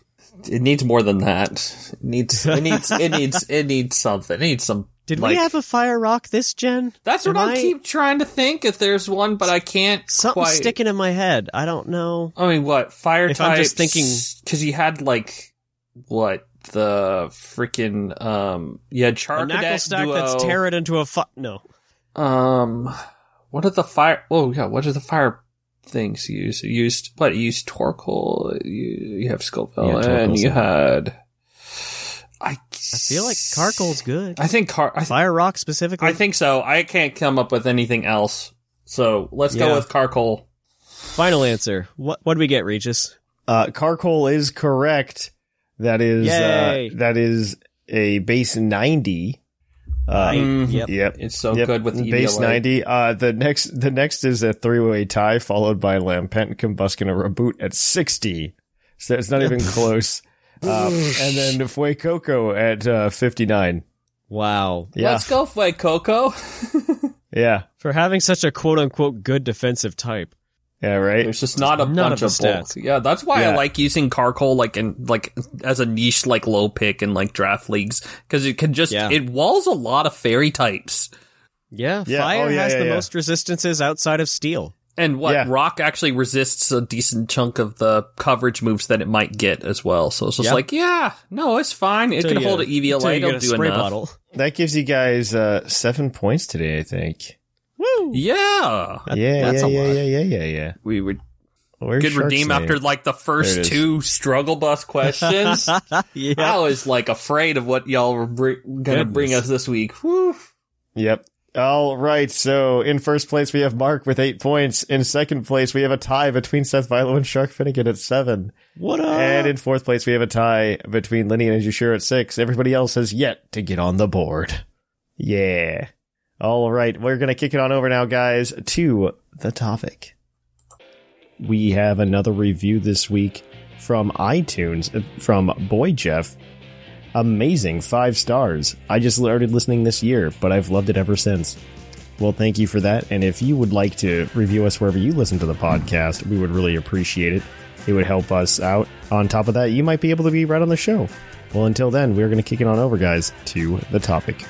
It needs more than that. It needs. It needs. It needs. It needs something. It needs some. Did like, we have a fire rock this gen? That's what I I- keep trying to think. If there's one, but I can't. Something's quite. sticking in my head. I don't know. I mean, what fire If types? I'm just thinking- because you had like what the freaking um, you had A Charcadet knuckle stack duo. that's tear it into a fu- No. Um, what are the fire? Oh yeah, what are the fire things you use? You used what? You used Torkoal. You you have Scoville, Yeah, and you had. I I feel like Carkol's good. I think Car. I, th- Fire rock specifically. I think so. I can't come up with anything else. So let's Yeah. go with Carkol. Final answer. What what do we get, Regis? Uh, Carkol is correct. That is Yay. uh, that is a base ninety. Uh. Yep. Yep. It's so Yep. good with the base EDLA. ninety. Uh, the next the next is a three way tie followed by Lampent, Combusken, and a Reboot at sixty. So it's not even close. Um, and then Fuecoco at uh, fifty nine. Wow. Yeah, Let's go, Flay Coco. yeah, For having such a quote unquote good defensive type. Yeah. Right. There's just not a None bunch of of, the bulk. stats. Yeah, that's why I like using Carkol like in like as a niche like low pick in like draft leagues because it can just Yeah. it walls a lot of fairy types. Yeah, Yeah, fire oh, yeah, has yeah, the yeah. most resistances outside of steel. And what Yeah. Rock actually resists a decent chunk of the coverage moves that it might get as well. So it's just Yeah. like, yeah, no, it's fine. It Till can you- hold an EVLA. till you It'll a do spray enough. bottle. That gives you guys uh, seven points today, I think. Woo! Yeah, Yeah, that's yeah, a yeah, lot. yeah, yeah, yeah, yeah. we would Where's could Shark's redeem name? after like the first two struggle bus questions. yeah. I was like afraid of what y'all were br- gonna bring us this week. Whew. Yep. All right. So in first place we have Mark with eight points. In second place we have a tie between Seth Vilo and Shark Finnegan at seven. What up? And in fourth place we have a tie between Lenny and Jushir at six. Everybody else has yet to get on the board. Yeah. All right. We're gonna kick it on over now, guys, to the topic. We have another review this week from iTunes uh, from Boy Jeff. Amazing, five stars. I just started listening this year, but I've loved it ever since. Well, thank you for that. And if you would like to review us wherever you listen to the podcast, we would really appreciate it. It would help us out. On top of that, you might be able to be right on the show. Well, until then, we're going to kick it on over, guys, to the topic.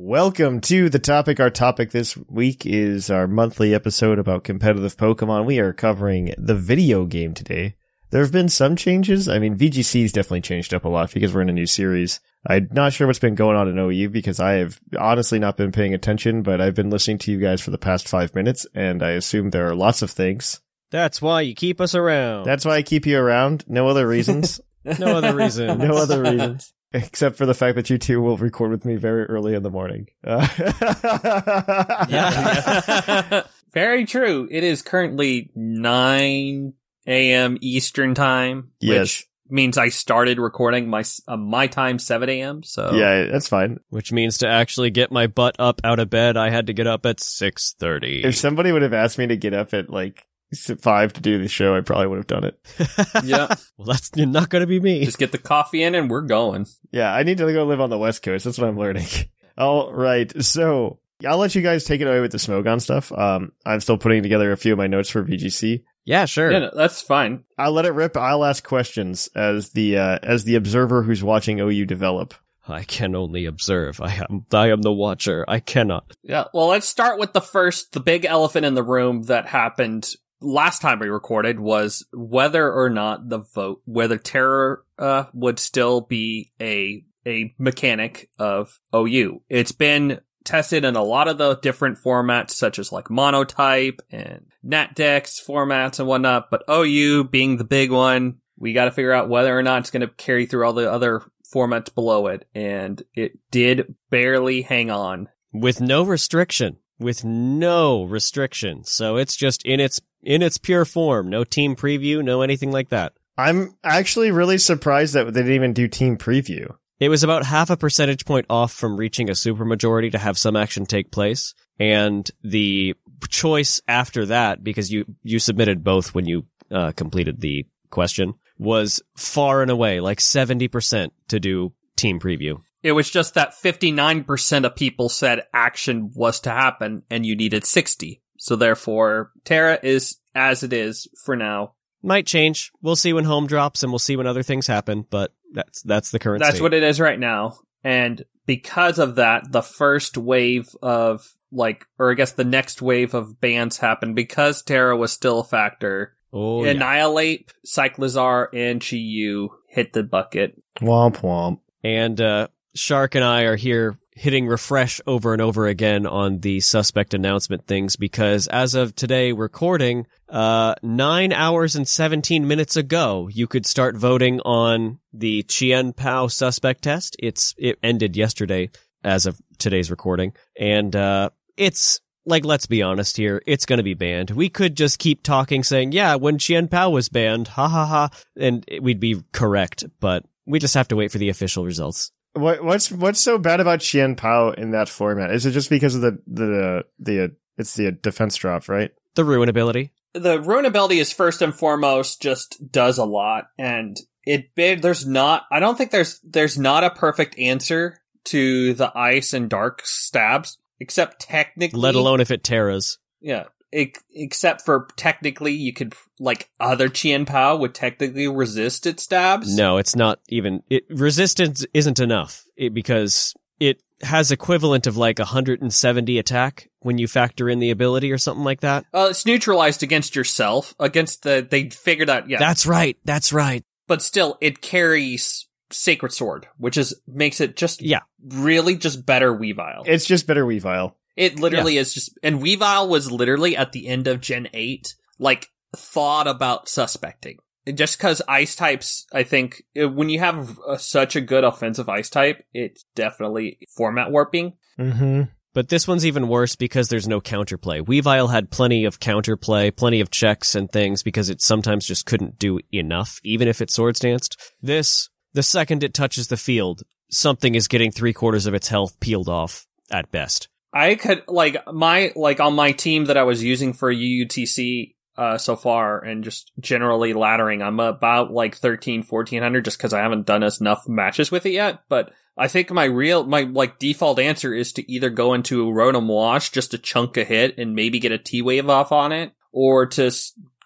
Welcome to the topic. Our topic this week is our monthly episode about competitive Pokemon. We are covering the video game today. There have been some changes. I mean, VGC's definitely changed up a lot because we're in a new series. I'm not sure what's been going on in OU because I have honestly not been paying attention, but I've been listening to you guys for the past five minutes, and I assume there are lots of things. That's why you keep us around. That's why I keep you around. No other reasons. no other reason. no other reasons. Except for the fact that you two will record with me very early in the morning. Uh, Yeah. Very true. It is currently 9 a.m. Eastern time. Yes. Which means I started recording my uh, my time 7 a.m. So yeah, that's fine. Which means to actually get my butt up out of bed, I had to get up at six thirty. If somebody would have asked me to get up at like s- five to do the show, I probably would have done it. yeah. well, that's not going to be me. Just get the coffee in and we're going. Yeah, I need to go live on the West Coast. That's what I'm learning. All right, so I'll let you guys take it away with the Smogon stuff. Um, I'm still putting together a few of my notes for VGC. yeah, sure. Yeah, no, that's fine. I'll let it rip. I'll ask questions as the uh, as the observer who's watching OU develop. I can only observe. I am. I am the watcher. I cannot. Yeah. Well, let's start with the first, the big elephant in the room that happened last time we recorded was whether or not the vote, whether Tera uh, would still be a a mechanic of OU. It's been tested in a lot of the different formats, such as like monotype and NatDex formats and whatnot. But OU being the big one, we got to figure out whether or not it's going to carry through all the other formats below it. And it did barely hang on. With no restriction. With no restriction. So it's just in its in its pure form. No team preview. No anything like that. I'm actually really surprised that they didn't even do team preview. It was about half a percentage point off from reaching a supermajority to have some action take place. And the choice after that, because you, you submitted both when you uh, completed the question, was far and away like 70% to do team preview. It was just that 59% of people said action was to happen and you needed 60. So therefore, Tera is as it is for now. Might change. We'll see when home drops and we'll see when other things happen, but that's, that's the current That's state. what it is right now. And because of that, the first wave of like, or I guess the next wave of bans happened because Tera was still a factor. oh, yeah. Annihilape, Cyclizar, and Chi-Yu hit the bucket. Womp womp. And uh, Shark and I are here hitting refresh over and over again on the suspect announcement things because as of today recording, uh, nine hours and 17 minutes ago, you could start voting on the Chien Pao suspect test. It's, it ended yesterday as of today's recording. And, uh, it's, like, let's be honest here, it's gonna be banned. We could just keep talking saying, yeah, when Chien Pao was banned, ha ha ha, and we'd be correct, but we just have to wait for the official results. What what's what's so bad about Chien Pao in that format? Is it just because of the the the it's the defense drop, right? The ruin ability. the ruin ability is first and foremost just does a lot and it bid there's not i don't think there's there's not a perfect answer to the ice and dark stabs except technically Let alone if it teras. yeah ex- except for technically you could like other Chien Pao would technically resist its stabs No, it's not even. It resistance isn't enough it, because it has equivalent of like 170 attack when you factor in the ability or something like that. Uh, it's neutralized against yourself, against the, they figured out, yeah. That's right. That's right. but still, it carries Sacred Sword, which is, makes it just, Yeah. really just better Weavile. It's just better Weavile. It literally is just, and Weavile was literally at the end of Gen 8, like, thought about suspecting. Just because ice types, I think, uh, when you have uh, such a good offensive ice type, it's definitely format warping. Mm-hmm. But this one's even worse because there's no counterplay. Weavile had plenty of counterplay, plenty of checks and things because it sometimes just couldn't do enough, even if it swords danced. This, the second it touches the field, something is getting three quarters of its health peeled off at best. I could like my like on my team that I was using for UUTC uh so far and just generally laddering I'm about like 13 1400 just cuz I haven't done enough matches with it yet but I think my real my like default answer is to either go into a Rotom Wash just to chunk a hit and maybe get a T-wave off on it or to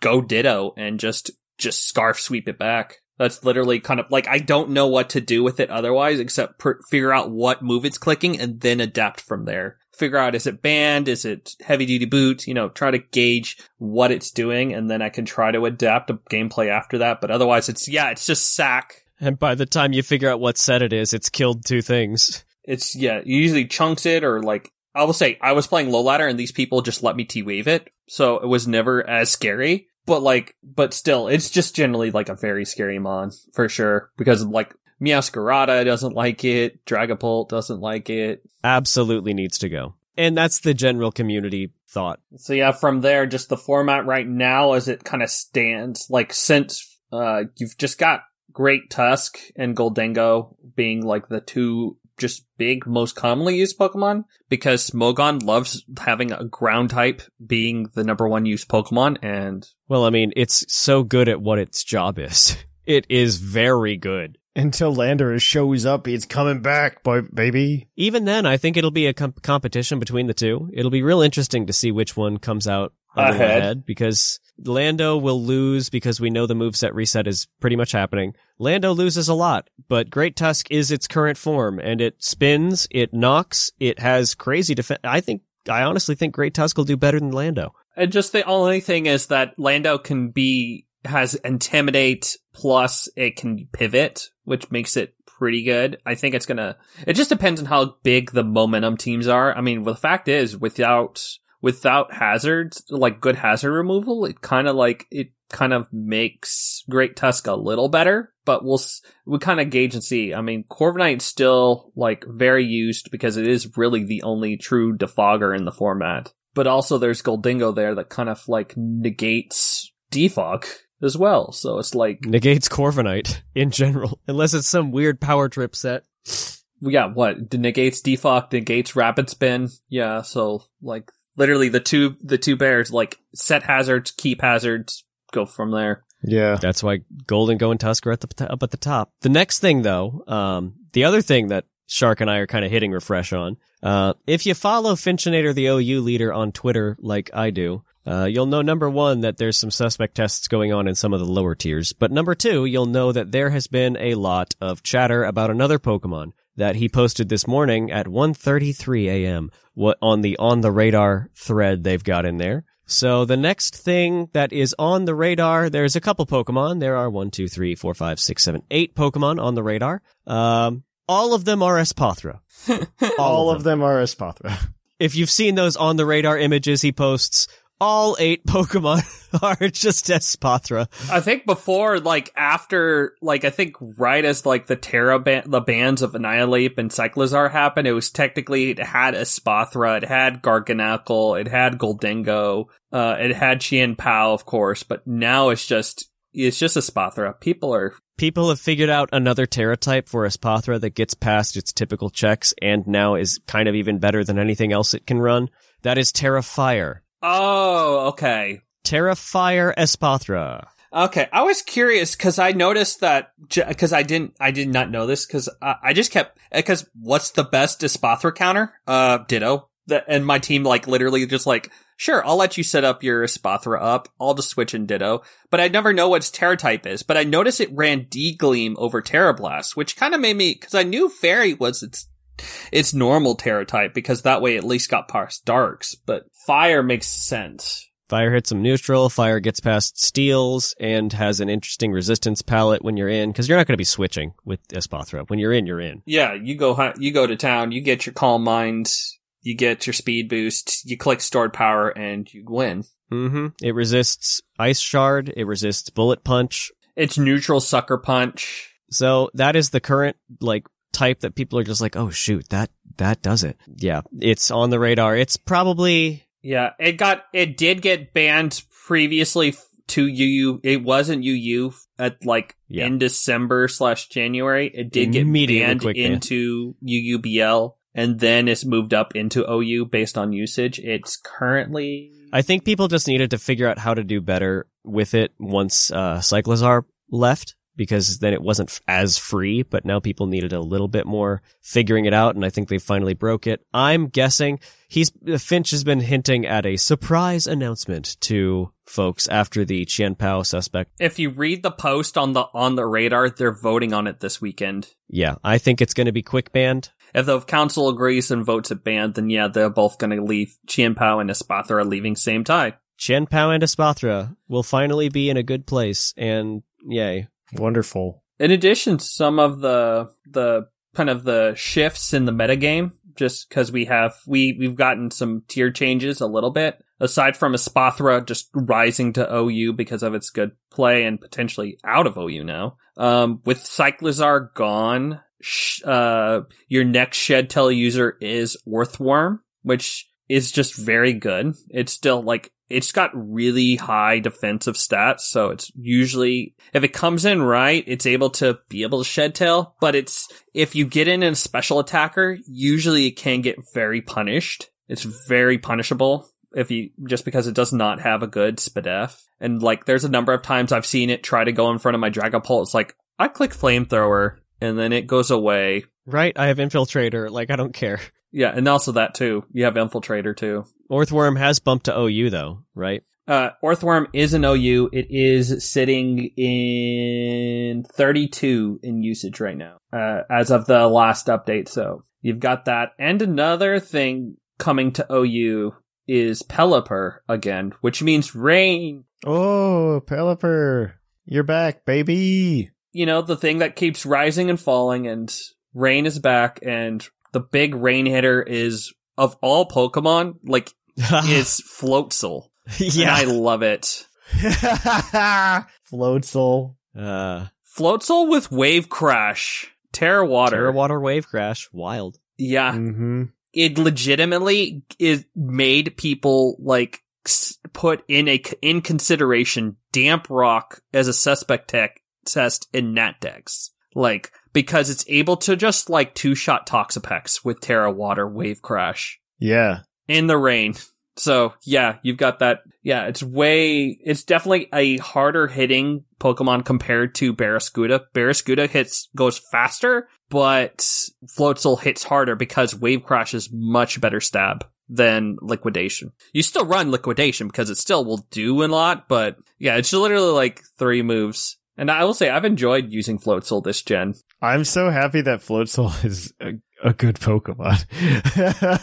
go Ditto and just just scarf sweep it back. That's literally kind of like I don't know what to do with it otherwise except per- figure out what move it's clicking and then adapt from there. Figure out is it band, is it heavy duty boot, you know, try to gauge what it's doing and then I can try to adapt a gameplay after that. But otherwise it's yeah, it's just sack. And by the time you figure out what set it is, it's killed two things. It's yeah, usually chunks it or like I will say I was playing low ladder and these people just let me T wave it. So it was never as scary. But like but still, it's just generally like a very scary mon for sure. Because like Meowscarada doesn't like it, Dragapult doesn't like it. Absolutely needs to go. And that's the general community thought. So yeah, from there, just the format right now as it kind of stands, like since uh you've just got Great Tusk and Gholdengo being like the two just big, most commonly used Pokemon, because Smogon loves having a ground type being the number one used Pokemon, and Well, I mean, it's so good at what its job is. It is very good. Until Landorus shows up, he's coming back, boy, baby. Even then, I think it'll be a com- competition between the two. It'll be real interesting to see which one comes out a little Ahead. ahead because Lando will lose because we know the moveset reset is pretty much happening. Lando loses a lot, but Great Tusk is its current form and it spins, it knocks, it has crazy defense. I think, I honestly think Great Tusk will do better than Lando. and just the only thing is that Lando can be has intimidate plus it can pivot, which makes it pretty good. I think it's gonna. It just depends on how big the momentum teams are. I mean, the fact is, without without hazards, like good hazard removal, it kind of like it kind of makes Great Tusk a little better. But we'll we kind of gauge and see. I mean, Corviknight's still like very used because it is really the only true defogger in the format. But also, there's Gholdengo there that kind of like negates defog as well. So it's like Negates Corviknight in general, unless it's some weird power trip set. yeah, what negates defog, negates rapid spin. Yeah, so like literally the two the two bears like set hazards, keep hazards, go from there. Yeah. That's why Gholdengo and Tusk are at the up at the top. The next thing, though, um, the other thing that Shark and I are kind of hitting refresh on, uh, if you follow Finchinator, the OU leader, on Twitter like I do, uh, you'll know number one that there's some suspect tests going on in some of the lower tiers, but number two, you'll know that there has been a lot of chatter about another Pokemon that he posted this morning at 1:33 a.m. What on the on the radar thread they've got in there. So the next thing that is on the radar, there's a couple Pokemon. There are one, two, three, four, five, six, seven, eight Pokemon on the radar. Um, all of them are Espathra. All of them are Espathra. If you've seen those on the radar images he posts, all eight Pokemon are just Espathra. I think before, like after, like I think right as like the Tera ban- the bans of Annihilape and Cyclizar happened, it was technically it had Espathra, it had Garganacl, it had Gholdengo, uh, it had Chien Pao, of course, but now it's just it's just Espathra. People are People have figured out another Tera type for Espathra that gets past its typical checks and now is kind of even better than anything else it can run. That is Tera Fire. Oh okay. Tera Fire Espathra. Okay, I was curious because I noticed that because I didn't, I did not know this because I, I just kept because what's the best Espathra counter? Uh, Ditto. And my team like literally just like sure, I'll let you set up your Espathra up. I'll just switch in Ditto, but I never know what its Tera type is. But I noticed it ran D Gleam over Tera Blast, which kind of made me because I knew Fairy was its its normal Tera type because that way at least got past darks. But fire makes sense. Fire hits some neutral, fire gets past steals, and has an interesting resistance palette when you're in, because you're not going to be switching with Espathra. When you're in, you're in. Yeah, you go hi- you go to town, you get your calm mind, you get your speed boost, you click stored power, and you win. hmm It resists Ice Shard, it resists Bullet Punch. It's neutral sucker punch. So that is the current, like, type that people are just like, oh shoot, that, that does it. Yeah, it's on the radar. It's probably, Yeah, it got it did get banned previously to UU. It wasn't UU at like Yeah. in December slash January. It did get banned quick ban. into UUBL, and then it's moved up into OU based on usage. It's currently I think people just needed to figure out how to do better with it once uh, Cyclizar left, because then it wasn't f- as free. But now people needed a little bit more figuring it out, and I think they finally broke it. I'm guessing he's Finch has been hinting at a surprise announcement to folks after the Chien Pao suspect. if you read the post on the on the radar, they're voting on it this weekend. Yeah, I think it's going to be quick banned. If the council agrees and votes it banned, then yeah, they're both going to leave. Chien Pao and Espathra are leaving same time. Chien Pao and Espathra will finally be in a good place, and yay. Wonderful. In addition, some of the the kind of the shifts in the metagame, just because we have we we've gotten some tier changes a little bit. Aside from Espathra just rising to OU because of its good play and potentially out of OU now, um, with Cyclizar gone, sh- uh, your next Shed Tail user is Orthworm, which is just very good. It's still like it's got really high defensive stats, so it's usually if it comes in right, it's able to be able to shed tail. But it's if you get in a special attacker, usually it can get very punished. It's very punishable if you just because it does not have a good spadef. And like there's a number of times I've seen it try to go in front of my Dragapult. It's like I click flamethrower and then it goes away. Right? I have Infiltrator. Like, I don't care. Yeah, and also that too. You have infiltrator too. Orthworm has bumped to OU though, right? Uh, Orthworm is an OU. It is sitting in 32 in usage right now, uh, as of the last update. So you've got that. And another thing coming to OU is Pelipper again, which means rain. Oh, Pelipper, you're back, baby. You know, the thing that keeps rising and falling and rain is back and the big rain hitter is of all Pokemon, like, is Floatzel. And I love it. Floatzel. Uh, Floatzel with Wave Crash. Tera Water. Tera Water Wave Crash. Wild. Yeah. Mm-hmm. It legitimately is made people like put in a in consideration damp rock as a suspect tech test in NatDex. Like because it's able to just like two shot Toxapex with Tera Water Wave Crash Yeah. in the rain. So yeah, you've got that. Yeah, it's way, it's definitely a harder hitting Pokemon compared to Barraskewda. Barraskewda hits, goes faster, but Floatzel hits harder because Wave Crash is much better stab than Liquidation. You still run Liquidation because it still will do a lot, but yeah, it's literally like three moves. And I will say I've enjoyed using Floatzel this gen. I'm so happy that Floatzel is a, a good Pokemon.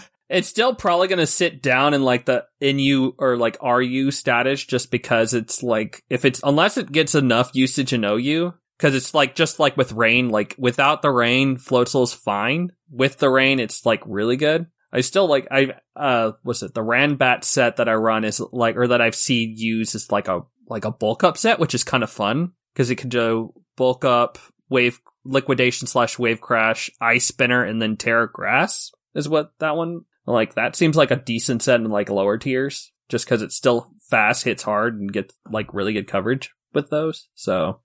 It's still probably going to sit down in like the NU or like RU status just because it's like, if it's, unless it gets enough usage in OU, because it's like, just like with rain, like without the rain, Floatzel's fine. With the rain, it's like really good. I still like, I, uh, what's it? The Ranbat set that I run is like, or that I've seen used is like a, like a bulk up set, which is kind of fun because it can do bulk up, wave, liquidation slash wave crash, ice spinner, and then Tera Grass is what that one like that seems like a decent set in like lower tiers, just because it's still fast, hits hard, and gets like really good coverage with those. So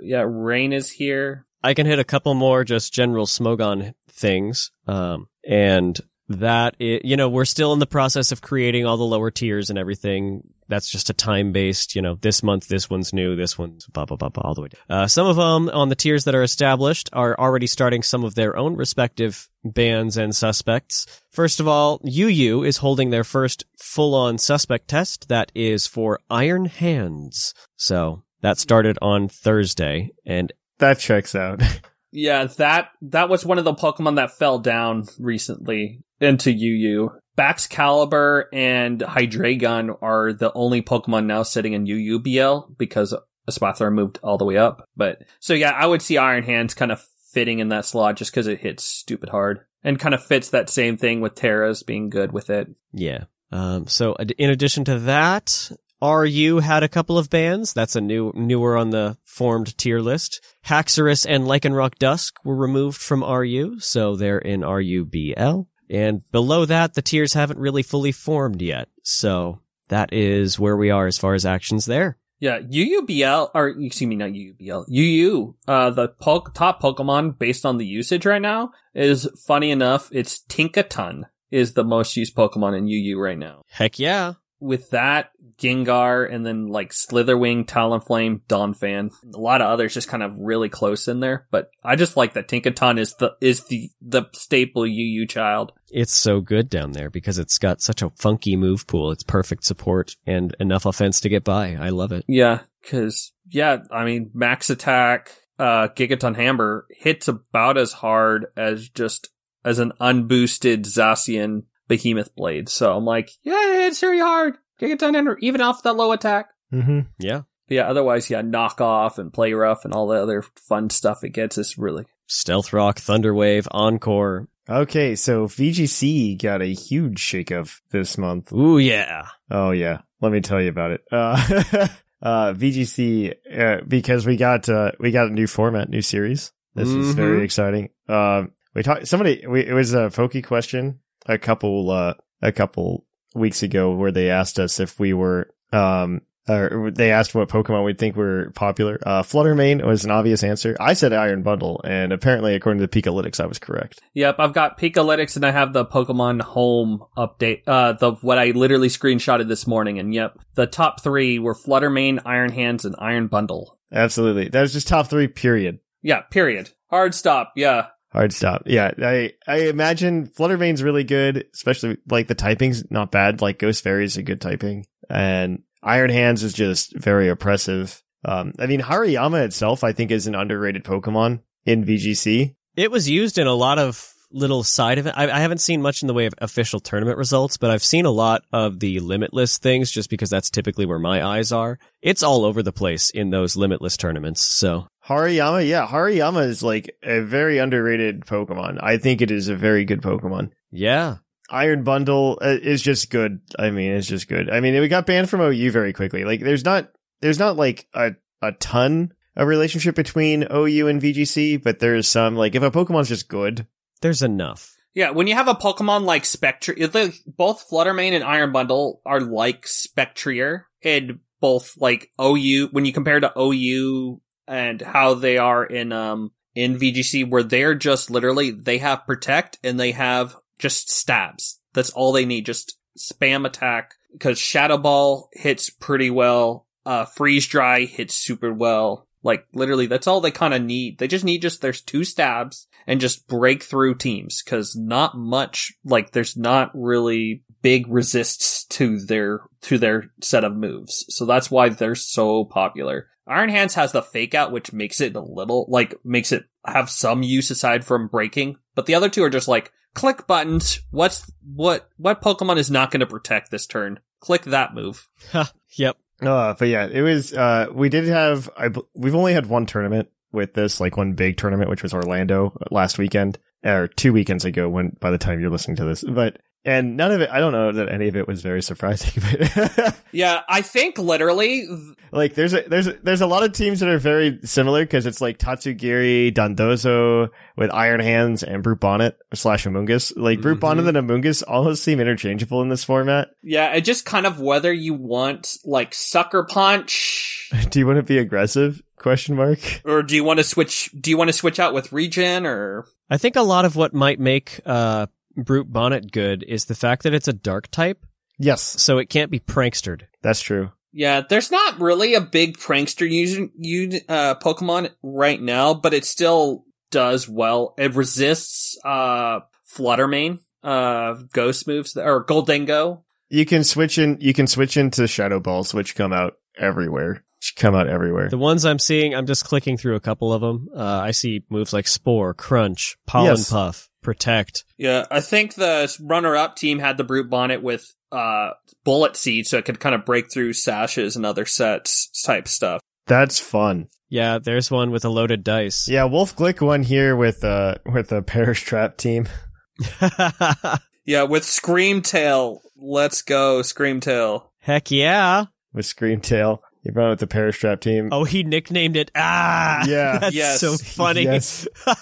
yeah, rain is here. I can hit a couple more just general Smogon things. Um, and that, i you know, we're still in the process of creating all the lower tiers and everything. That's just a time based, you know, this month, this one's new, this one's blah, blah, blah, blah, all the way. down. Uh, some of them on the tiers that are established are already starting some of their own respective bans and suspects. First of all, UU is holding their first full on suspect test that is for Iron Hands. So that started on Thursday and that checks out. Yeah, that that was one of the Pokemon that fell down recently into UU. Baxcalibur and Hydreigon are the only Pokemon now sitting in UUBL because Espathra moved all the way up. But so yeah, I would see Iron Hands kind of fitting in that slot just because it hits stupid hard and kind of fits that same thing with Tera's being good with it. Yeah. Um, so in addition to that, RU had a couple of bands. That's a new, newer on the formed tier list. Haxorus and Lycanroc Dusk were removed from RU, so they're in RUBL. And below that, the tiers haven't really fully formed yet. So that is where we are as far as actions there. Yeah, UUBL, or excuse me, not UUBL, UU, uh, the po- top Pokemon based on the usage right now is funny enough, it's Tinkaton is the most used Pokemon in UU right now. Heck yeah. With that, Gengar, and then like Slitherwing, Talonflame, Donphan, a lot of others just kind of really close in there. But I just like that Tinkaton is the is the the staple UU child. It's so good down there because it's got such a funky move pool. It's perfect support and enough offense to get by. I love it. Yeah, because yeah, I mean max attack, uh, Gigaton Hammer hits about as hard as just as an unboosted Zacian Behemoth Blade. So I'm like, yeah, it's very hard. Gigaton Hammer, even off that low attack. Mm-hmm. Yeah. But yeah, otherwise, yeah, knock off and play rough and all the other fun stuff it gets is really Stealth Rock, Thunderwave, Encore. Okay, so VGC got a huge shakeup this month. Ooh, yeah. Oh yeah, let me tell you about it. Uh, uh, VGC uh, because we got uh, we got a new format, new series. This is Mhm. very exciting. Um, we talked somebody. We, it was a Pokey question a couple uh, a couple weeks ago where they asked us if we were um. Or they asked what Pokemon we'd think were popular. Uh, Fluttermane was an obvious answer. I said Iron Bundle, and apparently, according to the Pikalytics, I was correct. Yep, I've got Pikalytics and I have the Pokemon Home update. Uh, the what I literally screenshotted this morning, and yep, the top three were Fluttermane, Iron Hands, and Iron Bundle. Absolutely, that was just top three. Period. Yeah, period. Hard stop. Yeah, Hard stop. Yeah, I I imagine Fluttermane's really good, especially like the typing's not bad. Like Ghost Fairy's a good typing, and Iron Hands is just very oppressive. Um, I mean Hariyama itself, I think, is an underrated Pokemon in VGC. It was used in a lot of little side event. I, I haven't seen much in the way of official tournament results, but I've seen a lot of the limitless things just because that's typically where my eyes are. It's all over the place in those limitless tournaments. So Hariyama, yeah, Hariyama is like a very underrated Pokemon. I think it is a very good Pokemon. yeah, Iron Bundle uh, is just good. I mean, it's just good. I mean, we got banned from OU very quickly. Like, there's not, there's not like a, a ton of relationship between OU and VGC, but there's some, like, if a Pokemon's just good, there's enough. yeah. When you have a Pokemon like Spectrier, the, both Fluttermane and Iron Bundle are like Spectrier, and both like OU. When you compare to OU and how they are in um in VGC, where they're just literally they have Protect and they have just stabs. That's all they need. Just spam attack because Shadow Ball hits pretty well. Uh, Freeze Dry hits super well. Like literally, that's all they kind of need. They just need just there's two stabs and just break through teams because not much. Like there's not really big resists to their to their set of moves. So that's why they're so popular. Iron Hands has the fake out, which makes it a little like makes it have some use aside from breaking. But the other two are just like click buttons. What's what what Pokemon is not going to protect this turn? Click that move. Yep. uh, but yeah, it was, uh, we did have, I, we've only had one tournament with this, like one big tournament, which was Orlando last weekend, or two weekends ago when, by the time you're listening to this, but, and none of it, I don't know that any of it was very surprising, but Yeah, I think literally like there's a there's a, there's a lot of teams that are very similar because it's like Tatsugiri, Dondozo with Iron Hands and Brute Bonnet slash Amoonguss. Like Brute Bonnet and Amoonguss almost seem interchangeable in this format. Yeah, it just kind of whether you want like sucker punch Do you want to be aggressive? Question mark. or do you want to switch do you want to switch out with regen or I think a lot of what might make uh, Brute Bonnet good is the fact that it's a dark type, Yes, so it can't be prankstered. that's true. Yeah, there's not really a big prankster using you uh Pokemon right now, but it still does well. It resists uh Fluttermane, uh ghost moves or Gholdengo. You can switch in. You can switch into Shadow Balls, which come out everywhere. Should come out everywhere. The ones I'm seeing, I'm just clicking through a couple of them. Uh, I see moves like Spore, Crunch, Pollen Yes. Puff, Protect. Yeah, I think the runner-up team had the brute bonnet with uh bullet seed, so it could kind of break through sashes and other sets type stuff. That's fun. Yeah, there's one with a loaded dice. Yeah, Wolfe Glick one here with uh with a Parish Trap team. Yeah, with Screamtail. Let's go, Screamtail. Heck yeah. with Screamtail. He brought with the Parish Trap team. Oh, he nicknamed it. Ah, Yeah. that's Yes. so funny. Yes.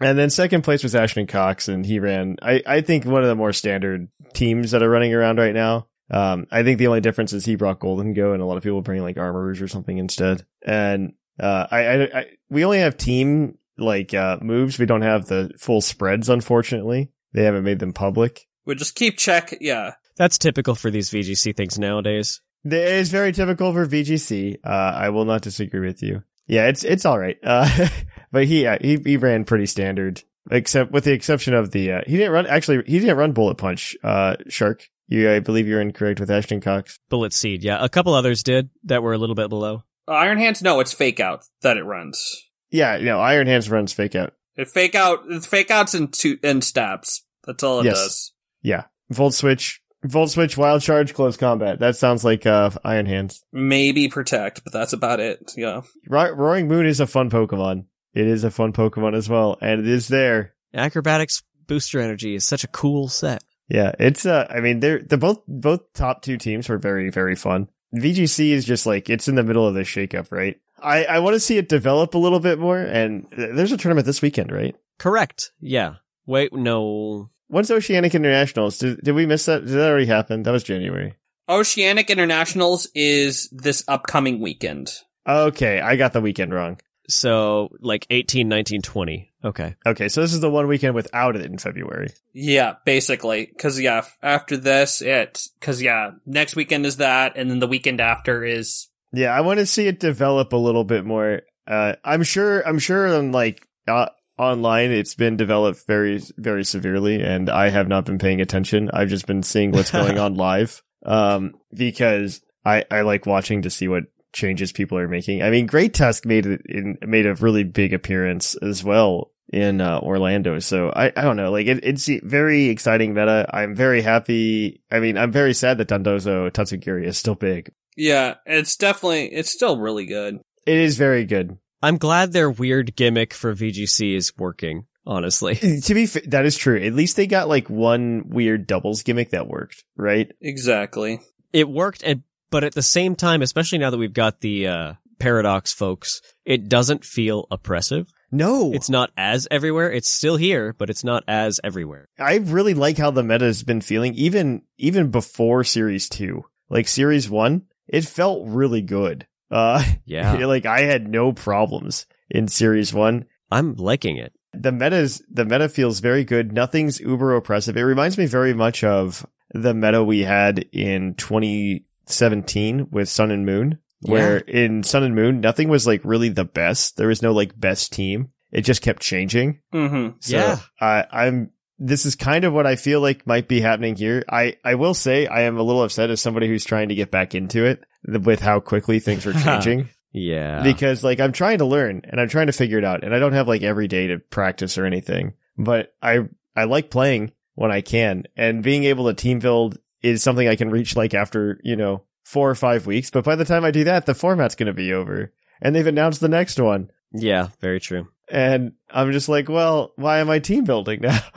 And then second place was Ashton Cox, and he ran. I, I think one of the more standard teams that are running around right now. Um, I think the only difference is he brought Gholdengo, and a lot of people bring like Armorers or something instead. And uh, I, I, I we only have team like uh, moves. We don't have the full spreads, unfortunately. They haven't made them public. We just keep check. Yeah, That's typical for these VGC things nowadays. It is very typical for VGC. Uh, I will not disagree with you. Yeah, it's it's all right. Uh, but he, uh, he he ran pretty standard, except with the exception of the uh, he didn't run actually he didn't run bullet punch. Uh, Shark, you I believe you're incorrect with Ashton Cox. Bullet Seed, yeah. A couple others did that were a little bit below. Uh, Iron Hands. No, it's fake out that it runs. Yeah, no, Iron Hands runs fake out. It fake out. It's fake outs and two and stabs. That's all it Yes. does. Yeah, Volt Switch, Volt Switch, Wild Charge, Close Combat. That sounds like uh, Iron Hands. Maybe protect, but that's about it. Yeah. Ro- Roaring Moon is a fun Pokemon. It is a fun Pokemon as well, and it is there. Acrobatics Booster Energy is such a cool set. Yeah, it's uh I mean they're they're both both top two teams were very, very fun. VGC is just like it's in the middle of this shakeup, right? I, I want to see it develop a little bit more and there's a tournament this weekend, right? Correct. Yeah. Wait, no. When's Oceanic Internationals? Did, did we miss that? Did that already happen? That was January. Oceanic Internationals is this upcoming weekend. Okay, I got the weekend wrong. So, like 18, 19, 20. Okay. Okay, so this is the one weekend without it in February. Yeah, basically. Cause yeah, f- after this, it, cause yeah, next weekend is that, and then the weekend after is, Yeah, I want to see it develop a little bit more. Uh, I'm sure, I'm sure on like, uh, online, it's been developed very, very severely and I have not been paying attention. I've just been seeing what's going on live. Um, because I, I like watching to see what changes people are making. I mean, Great Tusk made it in, made a really big appearance as well in, uh, Orlando. So I, I don't know, like it, it's very exciting meta. I'm very happy. I mean, I'm very sad that Dondozo Tatsugiri is still big. yeah, it's definitely, it's still really good. It is very good. I'm glad their weird gimmick for VGC is working, honestly. to be fa- that is true. At least they got like one weird doubles gimmick that worked, right? Exactly. It worked, and but at the same time, especially now that we've got the uh, Paradox folks, it doesn't feel oppressive. No, It's not as everywhere. It's still here, but it's not as everywhere. I really like how the meta has been feeling, even even before Series Two. Like Series One, it felt really good. Uh, Yeah. like I had no problems in Series One. I'm liking it. The meta's the meta feels very good. Nothing's uber oppressive. It reminds me very much of the meta we had in 2017 with Sun and Moon, where in Sun and Moon nothing was like really the best. There was no like best team. It just kept changing. Mm-hmm. So Yeah. I, I'm. This is kind of what I feel like might be happening here. I, I will say I am a little upset as somebody who's trying to get back into it with how quickly things are changing. Yeah. because like I'm trying to learn and I'm trying to figure it out, and I don't have like every day to practice or anything. But I I like playing when I can, and being able to team build is something I can reach like after you know four or five weeks. But by the time I do that, the format's going to be over, and they've announced the next one. yeah, very true. And I'm just like, well, why am I team building now?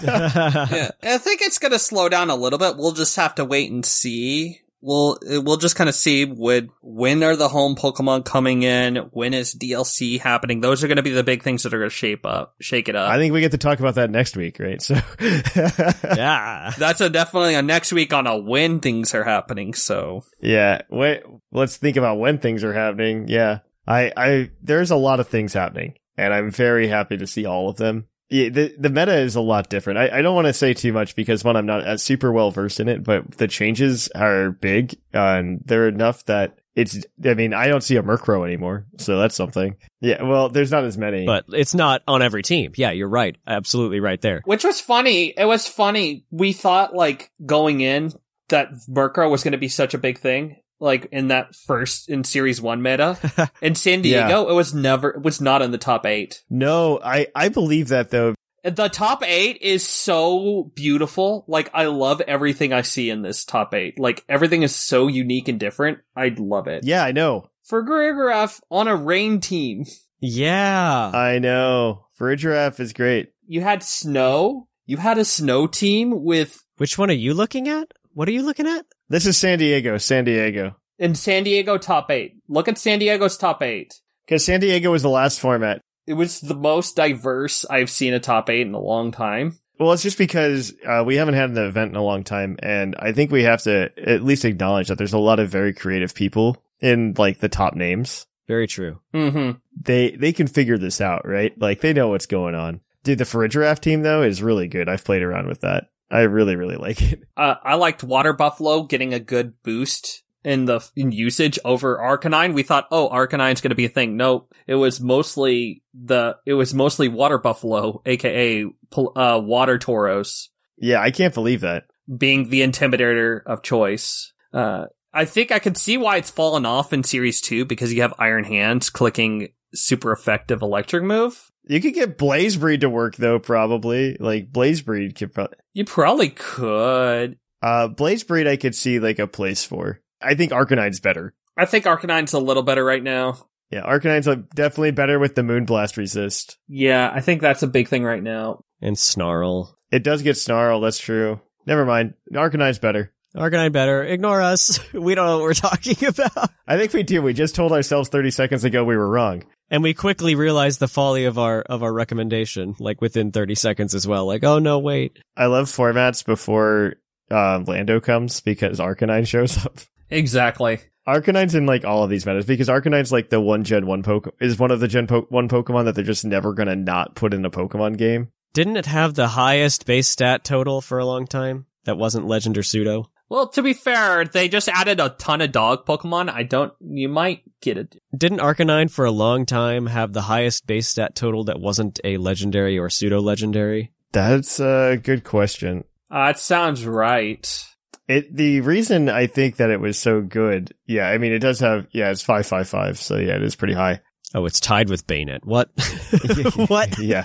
Yeah, I think it's gonna slow down a little bit. We'll just have to wait and see. We'll we'll just kind of see when when are the home Pokemon coming in? When is DLC happening? Those are going to be the big things that are going to shape up, shake it up. I think we get to talk about that next week, right? So, yeah. That's a definitely a next week on a when things are happening. So yeah, wait, let's think about when things are happening. Yeah, I, I, there's a lot of things happening, and I'm very happy to see all of them. Yeah, the the meta is a lot different. I, I don't want to say too much because one, I'm not as super well versed in it, but the changes are big, uh, and they're enough that it's. I mean, I don't see a Murkrow anymore, so that's something. Yeah, well, there's not as many, But it's not on every team. Yeah, you're right. Absolutely right there. Which was funny. It was funny. We thought like going in that Murkrow was going to be such a big thing. Like in that first in series one meta. in San Diego, it was never it was not in the top eight. No, I I believe that though. The top eight is so beautiful. Like I love everything I see in this top eight. Like everything is so unique and different. I love it. Yeah, I know. Farigiraf on a rain team, Yeah. I know. Farigiraf is great. you had snow. You had a snow team with Which one are you looking at? What are you looking at? This is San Diego, San Diego. in San Diego top eight. Look at San Diego's top eight. Because San Diego was the last format. It was the most diverse I've seen a top eight in a long time. Well, it's just because uh, we haven't had an event in a long time, and I think we have to at least acknowledge that there's a lot of very creative people in like the top names. Very true. Mm-hmm. They they can figure this out, right? Like they know what's going on. Dude, the Farigiraf team though is really good. I've played around with that. I really really like it. Uh, I liked Water Buffalo getting a good boost in the in usage over Arcanine. We thought, oh, Arcanine's going to be a thing. No, it was mostly the it was mostly Water Buffalo, aka uh, Water Tauros, Yeah, I can't believe that. being the intimidator of choice. Uh, I think I could see why it's fallen off in Series Two because you have Iron Hands clicking super effective electric move. You could get Blazebreed to work though, probably. Like Blazebreed could probably. You probably could. Uh, Blazebreed, I could see like a place for. I think Arcanine's better. I think Arcanine's a little better right now. Yeah, Arcanine's definitely better with the Moonblast resist. Yeah, I think that's a big thing right now. And Snarl. It does get Snarl, that's true. Never mind. Arcanine's better. Arcanine better. Ignore us. We don't know what we're talking about. I think we do. We just told ourselves 30 seconds ago we were wrong. And we quickly realized the folly of our of our recommendation, like within 30 seconds as well. Like, oh no, wait. I love formats before uh, Lando comes because Arcanine shows up. Exactly. Arcanine's in like all of these metas because Arcanine's like the one Gen 1 Poke is one of the Gen po- 1 Pokemon that they're just never gonna not put in a Pokemon game. Didn't it have the highest base stat total for a long time? That wasn't legend or pseudo. Well, to be fair, they just added a ton of dog Pokemon. I don't. You might get it. Didn't Arcanine for a long time have the highest base stat total that wasn't a legendary or pseudo legendary? That's a good question. Uh, it sounds right. It the reason I think that it was so good, yeah, I mean it does have yeah, it's five five five, so yeah, it is pretty high. Oh, it's tied with Banette. What? what? yeah.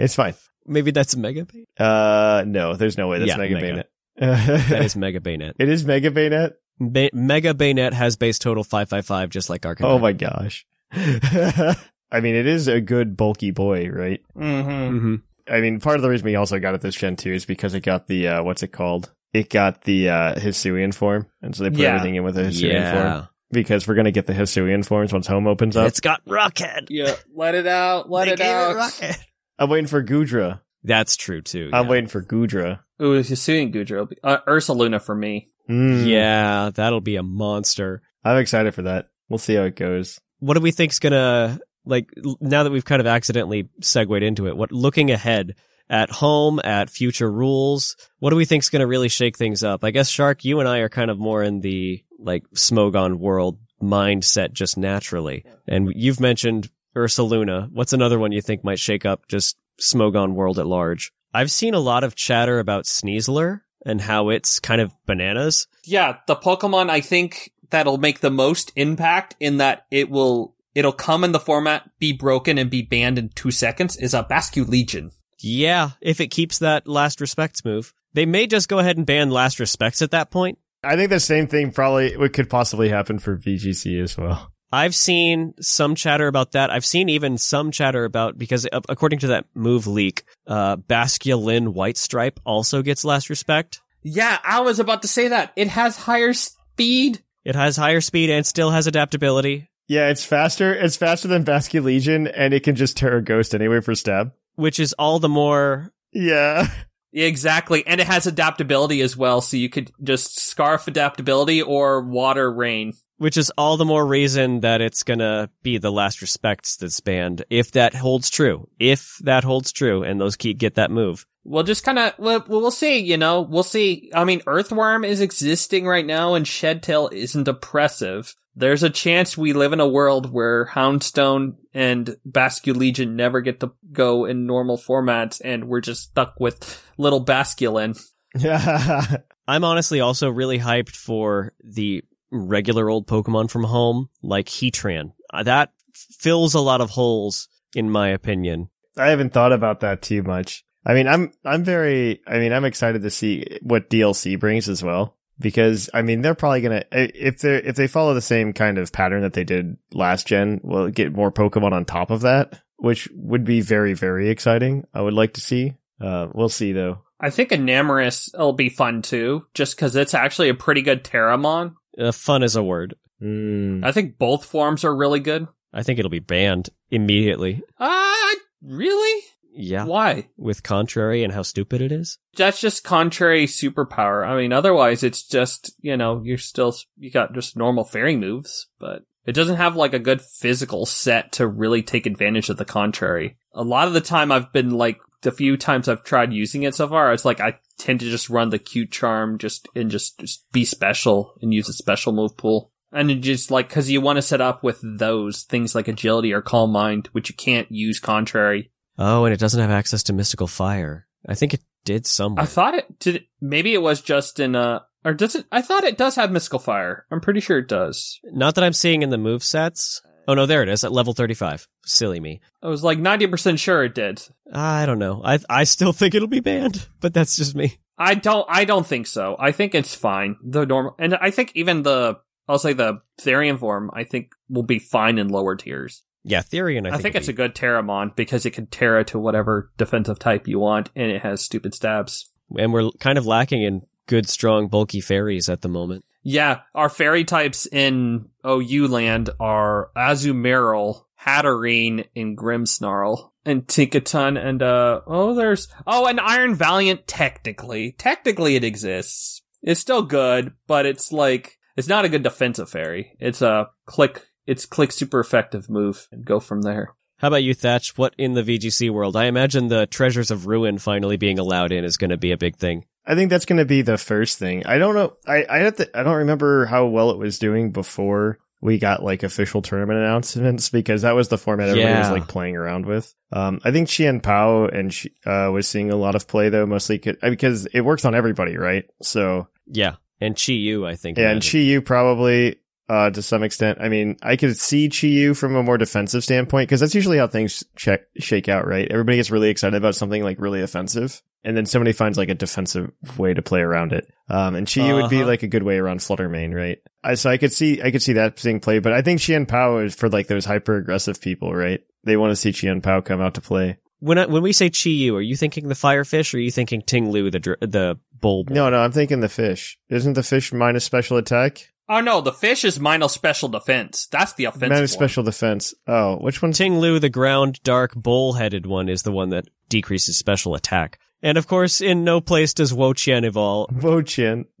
It's fine. Maybe that's Mega Banette? Uh no, there's no way that's Yeah, Mega Mega. Banette. That is Mega Banette. it is Mega Banette? Ba- Mega Banette has base total 555 just like Arcanine. Oh my gosh. I mean it is a good bulky boy, right? Mm-hmm. hmm I mean part of the reason we also got it this gen 2 is because it got the uh what's it called? It got the uh Hisuian form, and so they put Yeah. everything in with a Hisuian Yeah. form. Because we're gonna get the Hisuian forms once home opens up. It's got Rockhead. Yeah. Let it out. Let They it gave out. Rockhead. I'm waiting for Goodra. That's true too. I'm yeah. waiting for Goodra. Ooh, Hisuian Goodra. Uh, Ursaluna for me. Mm. Yeah, that'll be a monster. I'm excited for that. We'll see how it goes. What do we think's gonna like now that we've kind of accidentally segued into it? What looking ahead at home at future rules? What do we think's gonna really shake things up? I guess Shark, you and I are kind of more in the like Smogon world mindset just naturally, and you've mentioned Ursaluna. What's another one you think might shake up just Smogon world at large? I've seen a lot of chatter about Sneasler and how it's kind of bananas. Yeah, the Pokemon I think that'll make the most impact in that it will it'll come in the format, be broken, and be banned in two seconds is a Basculegion. Yeah, if it keeps that last respects move. They may just go ahead and ban last respects at that point. I think the same thing probably what could possibly happen for VGC as well. I've seen some chatter about that. I've seen even some chatter about because according to that move leak, uh, Basculin White Stripe also gets last respect. Yeah, I was about to say that. It has higher speed. It has higher speed and still has adaptability, Yeah, it's faster. It's faster than Basculegion, and it can just Tera ghost anyway for stab. which is all the more Yeah. Exactly. And it has adaptability as well, so you could just scarf adaptability or water rain. Which is all the more reason that it's gonna be the last respects that's banned if that holds true. If that holds true and those keep get that move. We'll just kind of, we'll, we'll see, you know, we'll see. I mean, Orthworm is existing right now and Shedtail isn't oppressive. There's a chance we live in a world where Houndstone and Basculegion never get to go in normal formats and we're just stuck with little Basculin. Yeah. I'm honestly also really hyped for the regular old Pokemon from home, like Heatran. Uh, That fills a lot of holes, in my opinion. I haven't thought about that too much. I mean, I'm I'm very I mean, I'm excited to see what DLC brings as well because I mean, they're probably going to if they if they follow the same kind of pattern that they did last gen, we'll get more Pokemon on top of that, which would be very very exciting. I would like to see. Uh we'll see though. I think Enamorus will be fun too, just because it's actually a pretty good Teramon. Uh, fun is a word. Mm. I think both forms are really good. I think it'll be banned immediately. Ah, really? Yeah. Why? With Contrary and how stupid it is. That's just contrary superpower. I mean, otherwise it's just, you know, you're still, you got just normal fairy moves, but it doesn't have like a good physical set to really take advantage of the contrary. A lot of the time I've been like, the few times I've tried using it so far, it's like I tend to just run the cute charm just, and just, just be special and use a special move pool. And it just like, cause you want to set up with those things like agility or calm mind, which you can't use contrary. Oh, and it doesn't have access to Mystical Fire. I think it did somewhere. I thought it did. Maybe it was just in uh or does it? I thought it does have mystical fire. I'm pretty sure it does. Not that I'm seeing in the move sets. Oh no, there it is at level 35. Silly me. I was like 90% sure it did. I don't know. I I still think it'll be banned, but that's just me. I don't. I don't think so. I think it's fine. The normal, and I think even the I'll say the Therian form. I think will be fine in lower tiers. Yeah, Therian. I I think, think, it's a good Teramon because it can Tera to whatever defensive type you want, and it has stupid stabs. and we're kind of lacking in good, strong, bulky fairies at the moment. Yeah, our fairy types in OU land are Azumarill, Hatterene, and Grimmsnarl, and Tinkaton, and uh, oh, there's, oh, and Iron Valiant, technically. Technically it exists. It's still good, but it's like, it's not a good defensive fairy. It's a click, it's click super effective move, and go from there. How about you, Thatch? What in the VGC world? I imagine the Treasures of Ruin finally being allowed in is going to be a big thing. I think that's going to be the first thing. I don't know. I I have to, I don't remember how well it was doing before we got like official tournament announcements because that was the format everybody was like playing around with. Um, I think Chien Pao and she, uh, was seeing a lot of play though, mostly 'cause- because it works on everybody, right? So Yeah, and Chi Yu, I think. yeah, and. Chi Yu probably, uh, to some extent. I mean, I could see Chi Yu from a more defensive standpoint because that's usually how things check, shake out, right? Everybody gets really excited about something like really offensive. And then somebody finds like a defensive way to play around it. Um, and Chi Yu would be Uh-huh. like a good way around Fluttermane, right? I, so I could see, I could see that being played, but I think Chien Pao is for like those hyper aggressive people, right? They want to see Chien Pao come out to play. When I, when we say Chi Yu, are you thinking the Firefish or are you thinking Ting Lu, the dr- the bull? No, no, I'm thinking the fish. Isn't the fish minus special attack? Oh no, the fish is minus special defense. That's the offensive Minus one. special defense. Oh, which one? Ting Lu, the ground dark bull-headed one, is the one that decreases special attack. And of course, in no place does Wo Chien evolve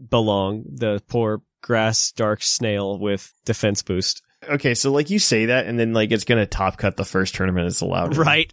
belong. The poor grass dark snail with defense boost. Okay, so like you say that, and then like it's gonna top cut the first tournament it's allowed. Right.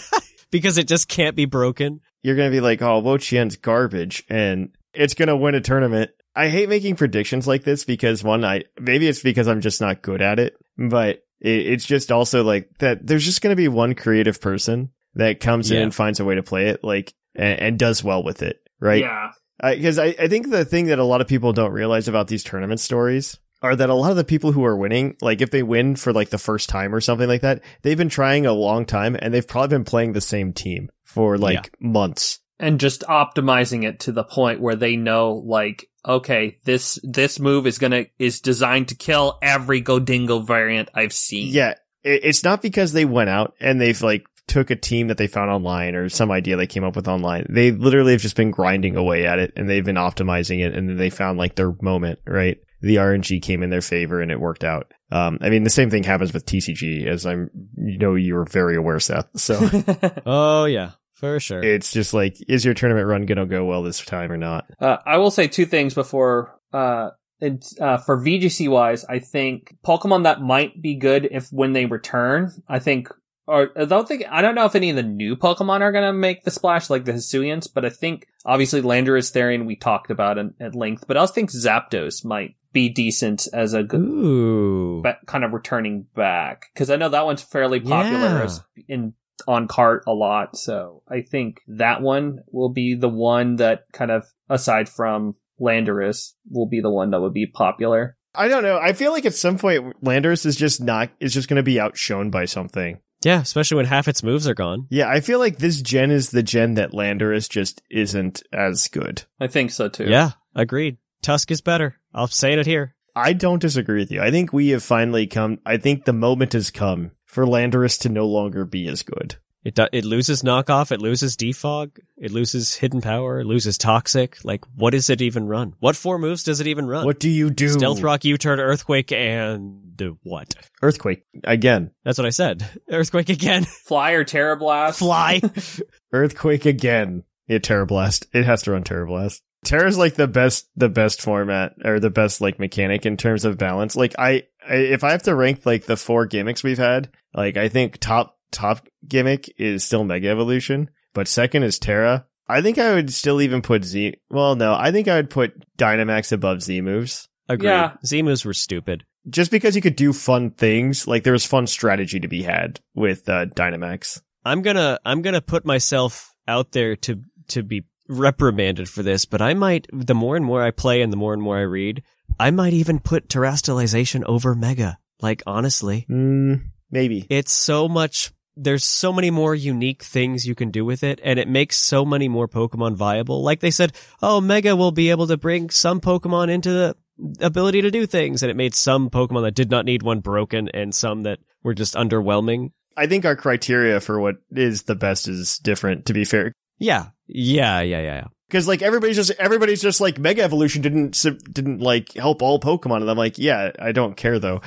because it just can't be broken. You're gonna be like, oh, Wo Chien's garbage, and it's gonna win a tournament. I hate making predictions like this because one, I maybe it's because I'm just not good at it, but it, it's just also like that. There's just gonna be one creative person that comes in and finds a way to play it, like and, and does well with it, right? Yeah. because I, I think the thing that a lot of people don't realize about these tournament stories are that a lot of the people who are winning, like if they win for like the first time or something like that, they've been trying a long time and they've probably been playing the same team for like months. and just optimizing it to the point where they know like okay this this move is gonna is designed to kill every Gholdengo variant i've seen Yeah, it's not because they went out and they've like took a team that they found online or some idea they came up with online. They literally have just been grinding away at it and they've been optimizing it and then they found like their moment, right? The RNG came in their favor and it worked out. Um, I mean, the same thing happens with TCG as I'm, you know, you're very aware, Seth. So Oh yeah, for sure. it's just like, is your tournament run going to go well this time or not? uh, i will say two things before uh it's uh for vgc wise i think pokemon that might be good if when they return i think or I don't think I don't know if any of the new Pokemon are gonna make the splash like the Hisuians, but I think obviously Landorus Therian we talked about in, at length, but I also think Zapdos might be decent as a good Ooh. ba- kind of returning back because I know that one's fairly popular Yeah. as in on cart a lot. So I think that one will be the one that kind of aside from Landorus will be the one that would be popular. I don't know. I feel like at some point Landorus is just not is just going to be outshone by something. Yeah, especially when half its moves are gone. Yeah, I feel like this gen is the gen that Landorus just isn't as good. I think so too. Yeah, agreed. Tusk is better. I'll say it here. I don't disagree with you. I think we have finally come. I think the moment has come for Landorus to no longer be as good. It do- it loses knockoff, it loses defog, it loses hidden power, it loses toxic. Like, what does it even run? What four moves does it even run? What do you do? Stealth rock, U-turn, earthquake, and what? Earthquake again. That's what I said. Earthquake again. Fly or Tera Blast. Fly. Earthquake again. Yeah, Tera Blast. It has to run Tera Blast. Tera's like the best, the best format or the best like mechanic in terms of balance. Like I, I, if I have to rank like the four gimmicks we've had, like I think top top gimmick is still Mega Evolution, but second is Tera. I think I would still even put Z. Well, no, I think I would put Dynamax above Z moves. Agreed. Yeah. Z moves were stupid. Just because you could do fun things, like there was fun strategy to be had with uh, Dynamax. I'm gonna I'm gonna put myself out there to to be reprimanded for this, but I might the more and more I play and the more and more I read, I might even put terastallization over Mega. Like honestly, Mm, maybe. it's so much. There's so many more unique things you can do with it, and it makes so many more Pokemon viable. Like they said, oh, Mega will be able to bring some Pokemon into the ability to do things, and it made some Pokemon that did not need one broken, and some that were just underwhelming. I think our criteria for what is the best is different. To be fair, Yeah, yeah, yeah, yeah. yeah. because like everybody's just everybody's just like Mega Evolution didn't didn't like help all Pokemon, and I'm like, yeah, I don't care though.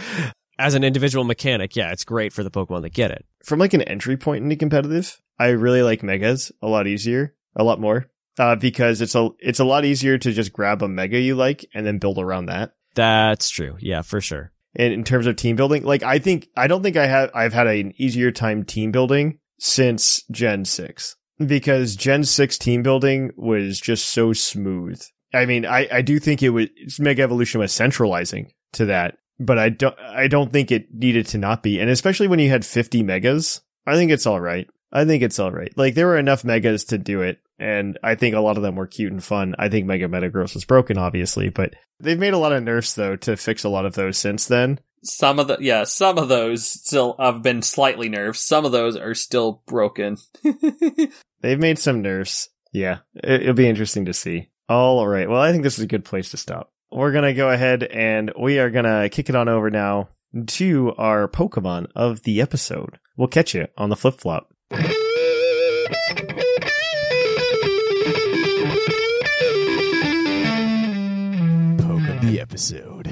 As an individual mechanic, yeah, it's great for the Pokemon that get it. From like an entry point into competitive, I really like Megas a lot easier, a lot more, uh, because it's a it's a lot easier to just grab a Mega you like and then build around that. That's true. Yeah, for sure. And in terms of team building, like I think I don't think I have I've had an easier time team building since Gen six because Gen six team building was just so smooth. I mean, I I do think it was Mega Evolution was centralizing to that, but I don't I don't think it needed to not be, and especially when you had fifty megas, I think it's all right. I think it's all right. Like there were enough megas to do it, and I think a lot of them were cute and fun. I think Mega Metagross was broken, obviously, but they've made a lot of nerfs though to fix a lot of those since then. Some of the yeah, some of those still have been slightly nerfed. Some of those are still broken. They've made some nerfs. Yeah, it, it'll be interesting to see. All right. Well, I think this is a good place to stop. We're gonna go ahead and we are gonna kick it on over now to our Pokemon of the episode. We'll catch you on the flip flop. Poke of the episode.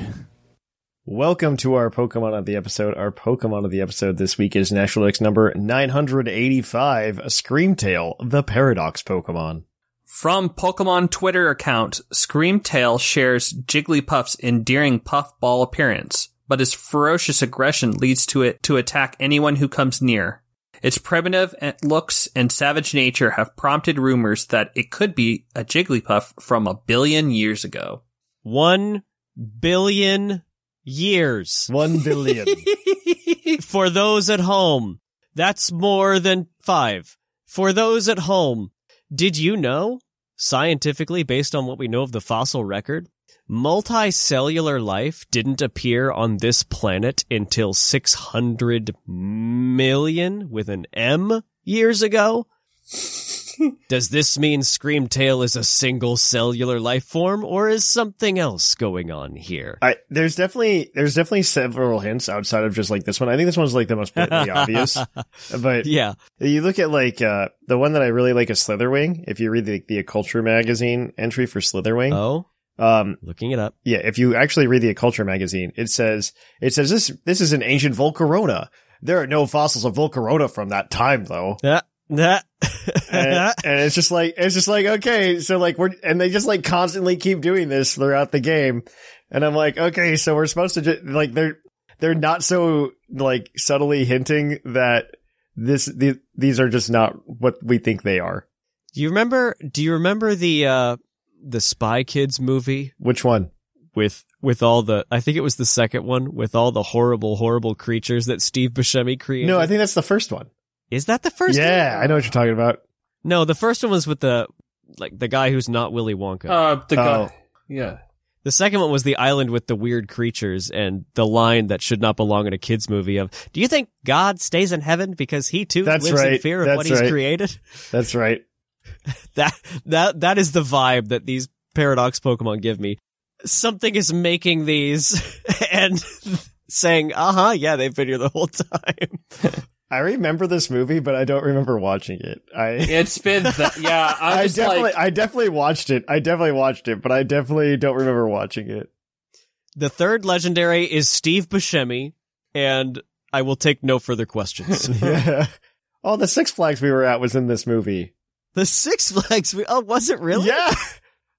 Welcome to our Pokemon of the episode. Our Pokemon of the episode this week is National Dex number 985, Screamtail, the Paradox Pokemon. From Pokemon Twitter account, Screamtail shares Jigglypuff's endearing puffball appearance, but his ferocious aggression leads to it to attack anyone who comes near. Its primitive looks and savage nature have prompted rumors that it could be a Jigglypuff from a billion years ago. One billion years. One billion. For those at home, that's more than five. For those at home, did you know, scientifically, based on what we know of the fossil record, multicellular life didn't appear on this planet until 600 million with an M years ago? Does this mean Screamtail is a single cellular life form, or is something else going on here? I, there's definitely there's definitely several hints outside of just like this one. I think this one's like the most blatantly obvious. But Yeah. you look at like uh the one that I really like is Slitherwing. If you read the the Culture magazine entry for Slitherwing, Oh, um looking it up. yeah, if you actually read the Culture magazine, it says it says this this is an ancient Volcarona. There are no fossils of Volcarona from that time though. Yeah. that. and, and it's just like it's just like okay so like we're and they just like constantly keep doing this throughout the game and i'm like okay so we're supposed to just like they're they're not so like subtly hinting that this the, these are just not what we think they are Do you remember? Do you remember the uh the Spy Kids movie which one with with all the? I think it was the second one with all the horrible, horrible creatures that Steve Buscemi created. no i think that's the first one is that the first? yeah one? i know what you're talking about No, the first one was with the like the guy who's not Willy Wonka. Uh, the Oh. guy. Yeah. The second one was the island with the weird creatures and the line that should not belong in a kids movie of, do you think God stays in heaven because he too That's lives in fear of That's what he's created? That's right. That, that, that is the vibe that these paradox Pokemon give me. Something is making these and saying, uh huh, yeah, they've been here the whole time. I remember this movie, but I don't remember watching it. I It's been, th- yeah, I'm I just definitely like, I definitely watched it. I definitely watched it, but I definitely don't remember watching it. The third legendary is Steve Buscemi, and I will take no further questions. yeah. Oh, the Six Flags we were at was in this movie. The Six Flags, oh, was it really? Yeah.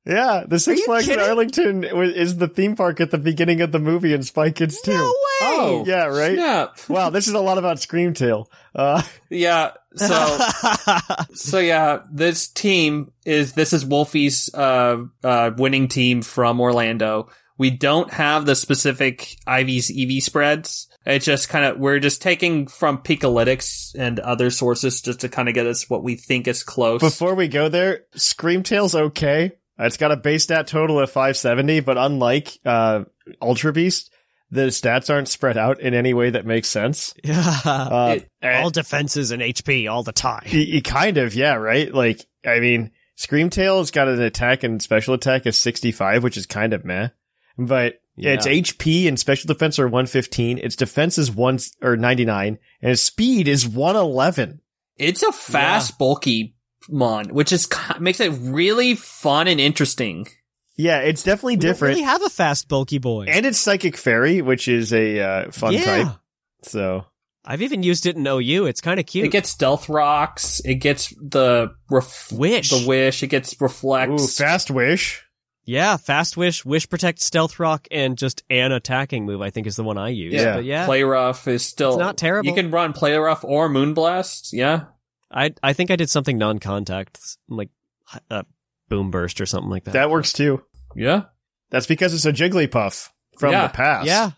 Yeah, the Six you Flags in? Arlington is the theme park at the beginning of the movie in Spy Kids 2. No way! Oh. Yeah, right? yeah, Wow, this is a lot about Screamtail. Uh, yeah. So, so yeah, this team is this is Wolfie's uh uh winning team from Orlando. We don't have the specific Ivy's EV spreads. It's just kind of we're just taking from Pikalytics and other sources just to kind of get us what we think is close. before we go there, Screamtail's okay. It's got a base stat total of 570, but unlike uh, Ultra Beast, the stats aren't spread out in any way that makes sense. yeah. Uh, It- all defenses and HP all the time. Y- y- kind of, yeah, right? Like, I mean, Screamtail's got an attack and special attack of 65, which is kind of meh. But its Yeah. HP and special defense are 115. Its defense is one or 99, and its speed is 111. it's a fast, bulky mon, which is makes it really fun and interesting. Yeah, it's definitely We don't different. really have a fast, bulky boy. and it's Psychic Fairy, which is a uh, fun yeah. type. So I've even used it in OU. It's kind of cute. It gets stealth rocks. It gets the ref- Wish. the wish. It gets reflects. Ooh, fast wish. Yeah, fast wish, wish protect, stealth rock, and just an attacking move. I think is the one I use. Yeah. but yeah, Play rough is still It's not terrible. You can run play rough or moonblast. Yeah, I I think I did something non-contact, like uh, boom burst or something like that. That works too. yeah, That's because it's a Jigglypuff from Yeah. the past. yeah,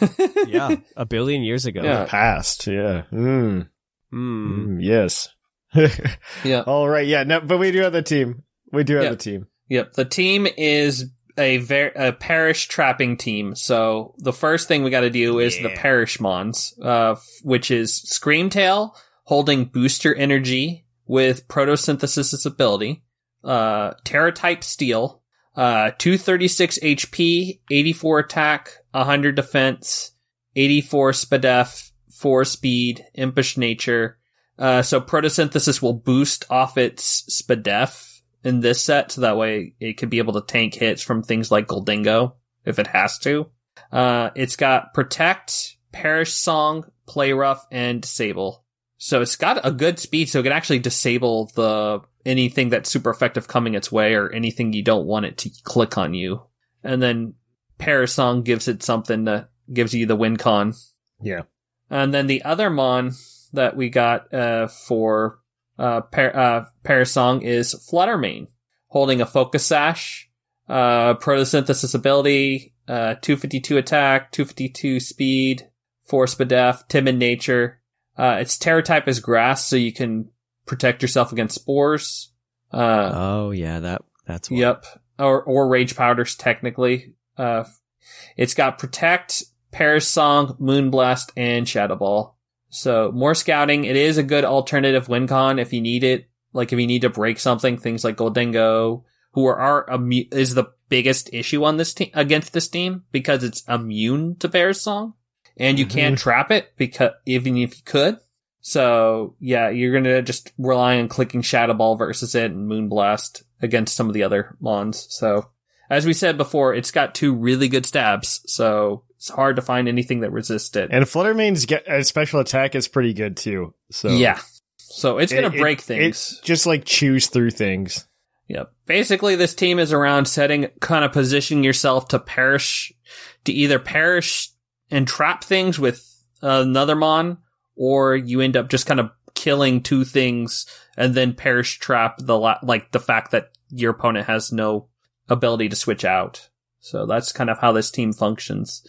yeah, a billion years ago. Yeah. The past. Yeah. Mm. Hmm. Mm, yes. yeah. All right. Yeah. No, but we do have the team. We do have Yeah. the team. Yep. The team is a ver- a perish trapping team. So the first thing we got to do is the Yeah. perish mons, uh, f- which is Screamtail holding booster energy with photosynthesis ability, uh, Tera type steel, uh, 236 HP, 84 attack, 100 defense, 84 spadef, 4 speed, impish nature. Uh, so photosynthesis will boost off its spadef in this set, so that way it could be able to tank hits from things like Gholdengo if it has to. Uh, it's got protect, perish song, play rough, and disable. So it's got a good speed, so it can actually disable the anything that's super effective coming its way or anything you don't want it to click on you. And then perish song gives it something that gives you the win con. Yeah. And then the other mon that we got uh, for uh, par- uh, Perish Song is Fluttermane, holding a Focus Sash, uh, Photosynthesis ability, uh, 252 attack, 252 speed, 4 spadef, timid nature. Uh, its Tera type is grass, so you can protect yourself against spores. Uh, Oh yeah, that that's why. Yep. Or or rage powders technically. Uh it's got protect, Parasong, Song, Moonblast, and Shadow Ball. So more scouting. It is a good alternative win con if you need it. Like if you need to break something, things like Gholdengo, who are, are immu- is the biggest issue on this team against this team because it's immune to Perish Song, and you can't mm-hmm. trap it because even if you could. So yeah, you're gonna just rely on clicking Shadow Ball versus it and Moonblast against some of the other mons. So as we said before, it's got two really good stabs, so it's hard to find anything that resists it. And Fluttermane's get, uh, special attack is pretty good too. So yeah. So it's gonna It- it- break it things. just like chews through things. Yep. Basically, this team is around setting, kind of positioning yourself to perish, to either perish and trap things with another mon, or you end up just kind of killing two things and then perish trap the la- like the fact that your opponent has no ability to switch out. So that's kind of how this team functions.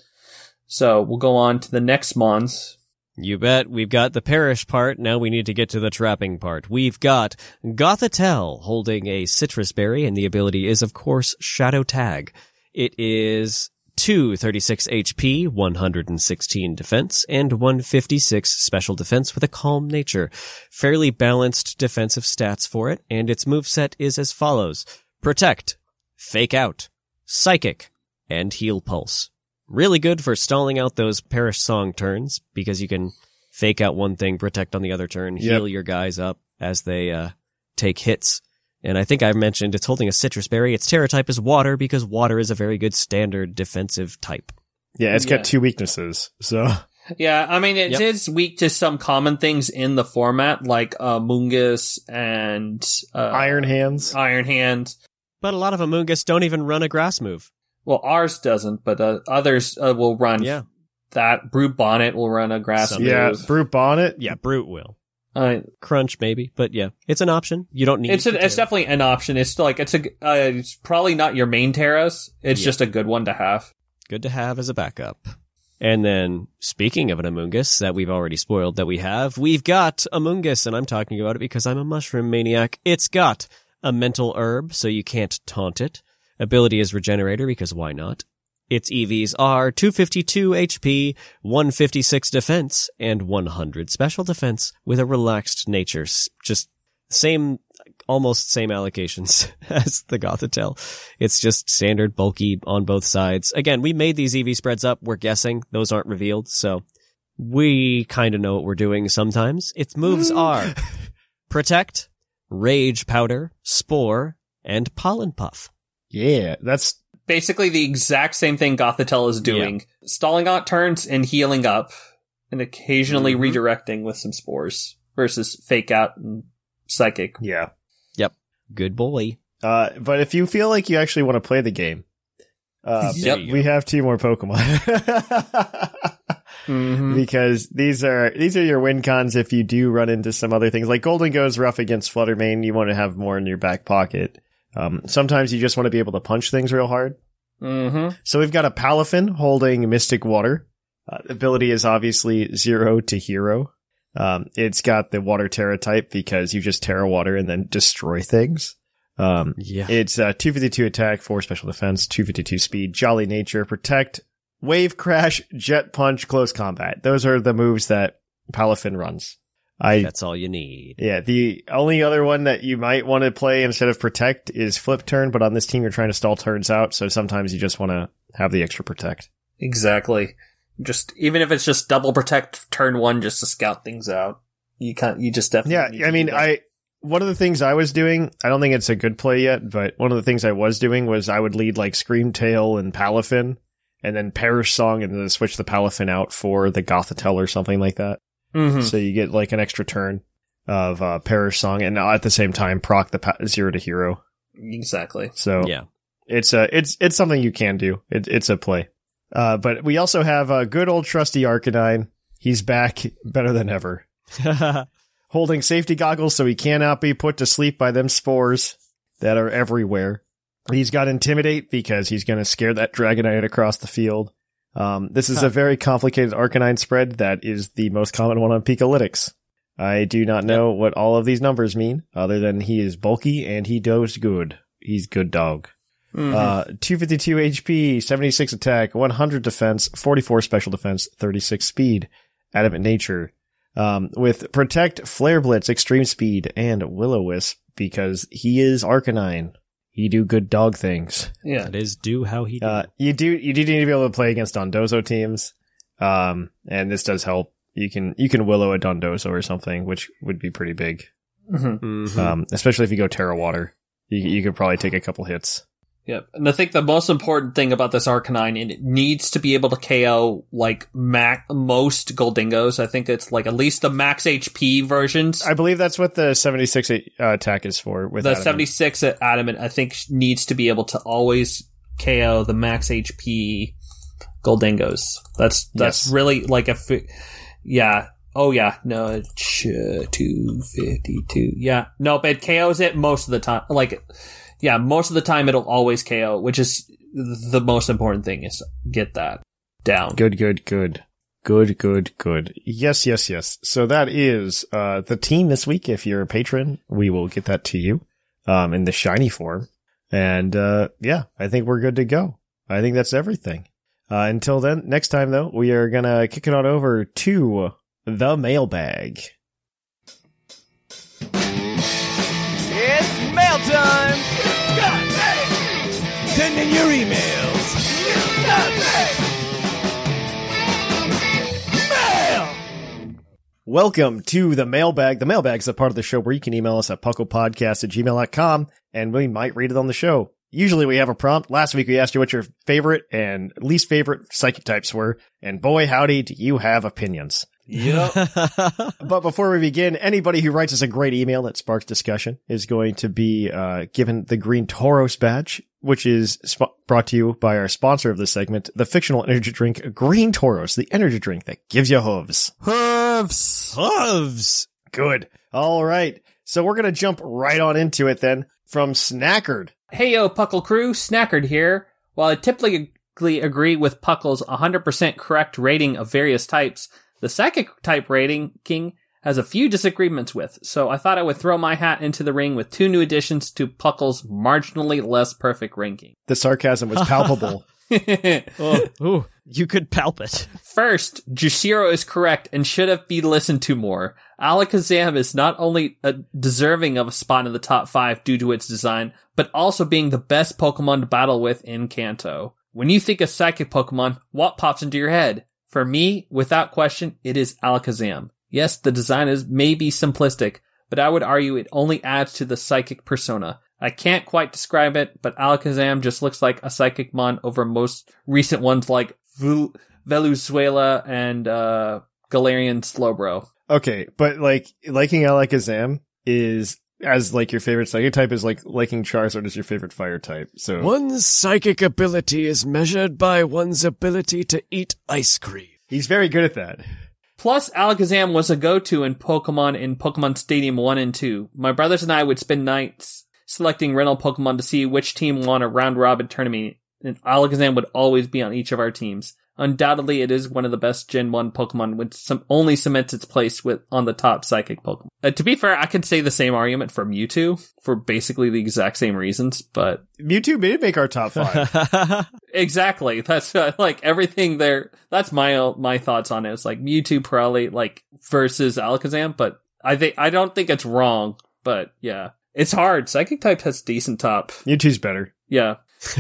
So we'll go on to the next mons. You bet. We've got the perish part. Now we need to get to the trapping part. We've got Gothitelle holding a citrus berry, and the ability is, of course, Shadow Tag. It is 236 HP, 116 defense, and 156 special defense with a calm nature. Fairly balanced defensive stats for it, and its moveset is as follows. Protect, Fake Out, Psychic, and Heal Pulse. Really good for stalling out those Perish Song turns, because you can fake out one thing, protect on the other turn, Yep. heal your guys up as they, uh, take hits. And I think I've mentioned it's holding a citrus berry. Its Tera type is water because water is a very good standard defensive type. Yeah, it's Yeah. got two weaknesses. So Yeah, I mean, it is Yep. weak to some common things in the format, like uh, Mungus and uh, Iron Hands. Iron Hand. But a lot of Amoonguss don't even run a grass move. Well, ours doesn't, but uh, others uh, will run Yeah. that. Brute Bonnet will run a grass Some Yeah, move. Brute Bonnet. Yeah, Brute will. Uh, Crunch maybe, but yeah, it's an option. You don't need it's a, to it's definitely an option. It's like it's a uh, it's probably not your main Teras. It's Yeah. just a good one to have. good to have as a backup. And then, speaking of an Amoonguss that we've already spoiled that we have, we've got Amoonguss, and I'm talking about it because I'm a mushroom maniac. It's got a mental herb, so you can't taunt it. Ability is Regenerator, because why not? Its EVs are 252 HP, 156 defense, and 100 special defense with a relaxed nature. Just same, almost same allocations as the Gothitelle. It's just standard bulky on both sides. Again, we made these EV spreads up. We're guessing those aren't revealed. So we kind of know what we're doing sometimes. Its moves mm. are protect, rage powder, spore, and pollen puff. Yeah, that's Basically, the exact same thing Gothitelle is doing: stalling out turns and healing up, and occasionally Mhm. redirecting with some spores versus fake out and psychic. yeah. Yep. Good boy. Uh, but if you feel like you actually want to play the game, uh, Yep. we have two more Pokemon. Mm-hmm. because these are these are your win cons if you do run into some other things like Gholdengo's rough against Fluttermane. You want to have more in your back pocket. Um, sometimes you just want to be able to punch things real hard. Mm-hmm. So we've got a Palafin holding Mystic Water. Uh, ability is obviously zero to hero. Um, it's got the Water Tera type because you just Tera Water and then destroy things. Um, Yeah. it's uh, 252 attack, 4 special defense, 252 speed, jolly nature, protect, wave crash, jet punch, close combat. Those are the moves that Palafin runs. I That's all you need. yeah, the only other one that you might want to play instead of protect is flip turn, but on this team you're trying to stall turns out, so sometimes you just want to have the extra protect. Exactly. Just even if it's just double protect turn one, just to scout things out. You can't. You just definitely. need Yeah, I to mean. I one of the things I was doing, I don't think it's a good play yet, but one of the things I was doing was I would lead like Screamtail and Palafin, and then Perish Song, and then switch the Palafin out for the Gothitelle or something like that. Mhm. So you get like an extra turn of uh, Perish Song, and at the same time proc the pa- zero to hero. exactly. So Yeah. it's a it's it's something you can do. It, it's a play. Uh, but we also have a good old trusty Arcanine. He's back better than ever. Holding safety goggles so he cannot be put to sleep by them spores that are everywhere. He's got intimidate because he's going to scare that Dragonite across the field. Um, this is a very complicated Arcanine spread that is the most common one on Pikalytics. I do not know what all of these numbers mean, other than he is bulky and he does good. He's good dog. Mhm. Uh, 252 HP, 76 attack, 100 defense, 44 special defense, 36 speed, adamant nature. Um, with protect, flare blitz, extreme speed, and Will-O-Wisp because he is Arcanine. He do good dog things. yeah. that is do how he. Uh, you do you do need to be able to play against Dondozo teams, um, and this does help. You can you can willow a Dondozo or something, which would be pretty big. Mhm. Mhm. Um, especially if you go Tera Water, you you could probably take a couple hits. Yep. And I think the most important thing about this Arcanine, and it needs to be able to KO like mac most Gholdengos. I think it's like at least the max HP versions. I believe that's what the 76 uh, attack is for. With the Adamant. 76 at Adamant, I think, needs to be able to always KO the max HP Gholdengos. That's that's Yes. really like a, it, yeah. Oh yeah, no, it's uh, two fifty two. Yeah, nope, it KOs it most of the time. Like, yeah, most of the time it'll always KO, which is the most important thing is get that down. Good, good, good. Good, good, good. Yes, yes, yes. So that is uh the team this week. If you're a patron, we will get that to you um in the shiny form. And uh yeah, I think we're good to go. I think that's everything. Uh, until then, next time though, we are gonna kick it on over to the mailbag. It's mail time! Send in your emails! Mail! Welcome to the mailbag. The mailbag is a part of the show where you can email us at pucklepodcast at gmail.com and we might read it on the show. Usually we have a prompt. Last week we asked you what your favorite and least favorite psychic types were. And boy, howdy, do you have opinions. But before we begin, anybody who writes us a great email that sparks discussion is going to be uh, given the Green Toros badge, which is sp- brought to you by our sponsor of this segment, the fictional energy drink Green Toros, the energy drink that gives you hooves. Hooves. Hooves. Good. All right. So we're going to jump right on into it then from Snackard. Hey yo, Puckle crew, Snackard here. While I typically agree with Puckle's 100% correct rating of various types, the psychic type rating King has a few disagreements with, so I thought I would throw my hat into the ring with two new additions to Puckle's marginally less perfect ranking. The sarcasm was palpable. Oh, ooh, you could palp it. First, Jushiro is correct and should have been listened to more. Alakazam is not only uh, deserving of a spot in the top five due to its design, but also being the best Pokemon to battle with in Kanto. When you think of psychic Pokemon, what pops into your head? For me, without question, it is Alakazam. Yes, the design is maybe simplistic, but I would argue it only adds to the psychic persona. I can't quite describe it, but Alakazam just looks like a psychic mon over most recent ones like Vu- Veluza and uh, Galarian Slowbro. Okay, but like liking Alakazam is as like your favorite psychic type is like liking Charizard is your favorite fire type. So One's psychic ability is measured by one's ability to eat ice cream. he's very good at that. Plus, Alakazam was a go-to in Pokemon in Pokemon Stadium 1 and 2. My brothers and I would spend nights selecting rental Pokemon to see which team won a round-robin tournament, and Alakazam would always be on each of our teams. Undoubtedly, it is one of the best Gen 1 Pokemon, which some, only cements its place with on the top psychic Pokemon. Uh, to be fair, I could say the same argument for Mewtwo for basically the exact same reasons, but Mewtwo did make our top five. Exactly. That's uh, like everything there. That's my my thoughts on it. It's like Mewtwo probably like versus Alakazam, but I think I don't think it's wrong. But yeah, it's hard. Psychic type has decent top. Mewtwo's better. Yeah.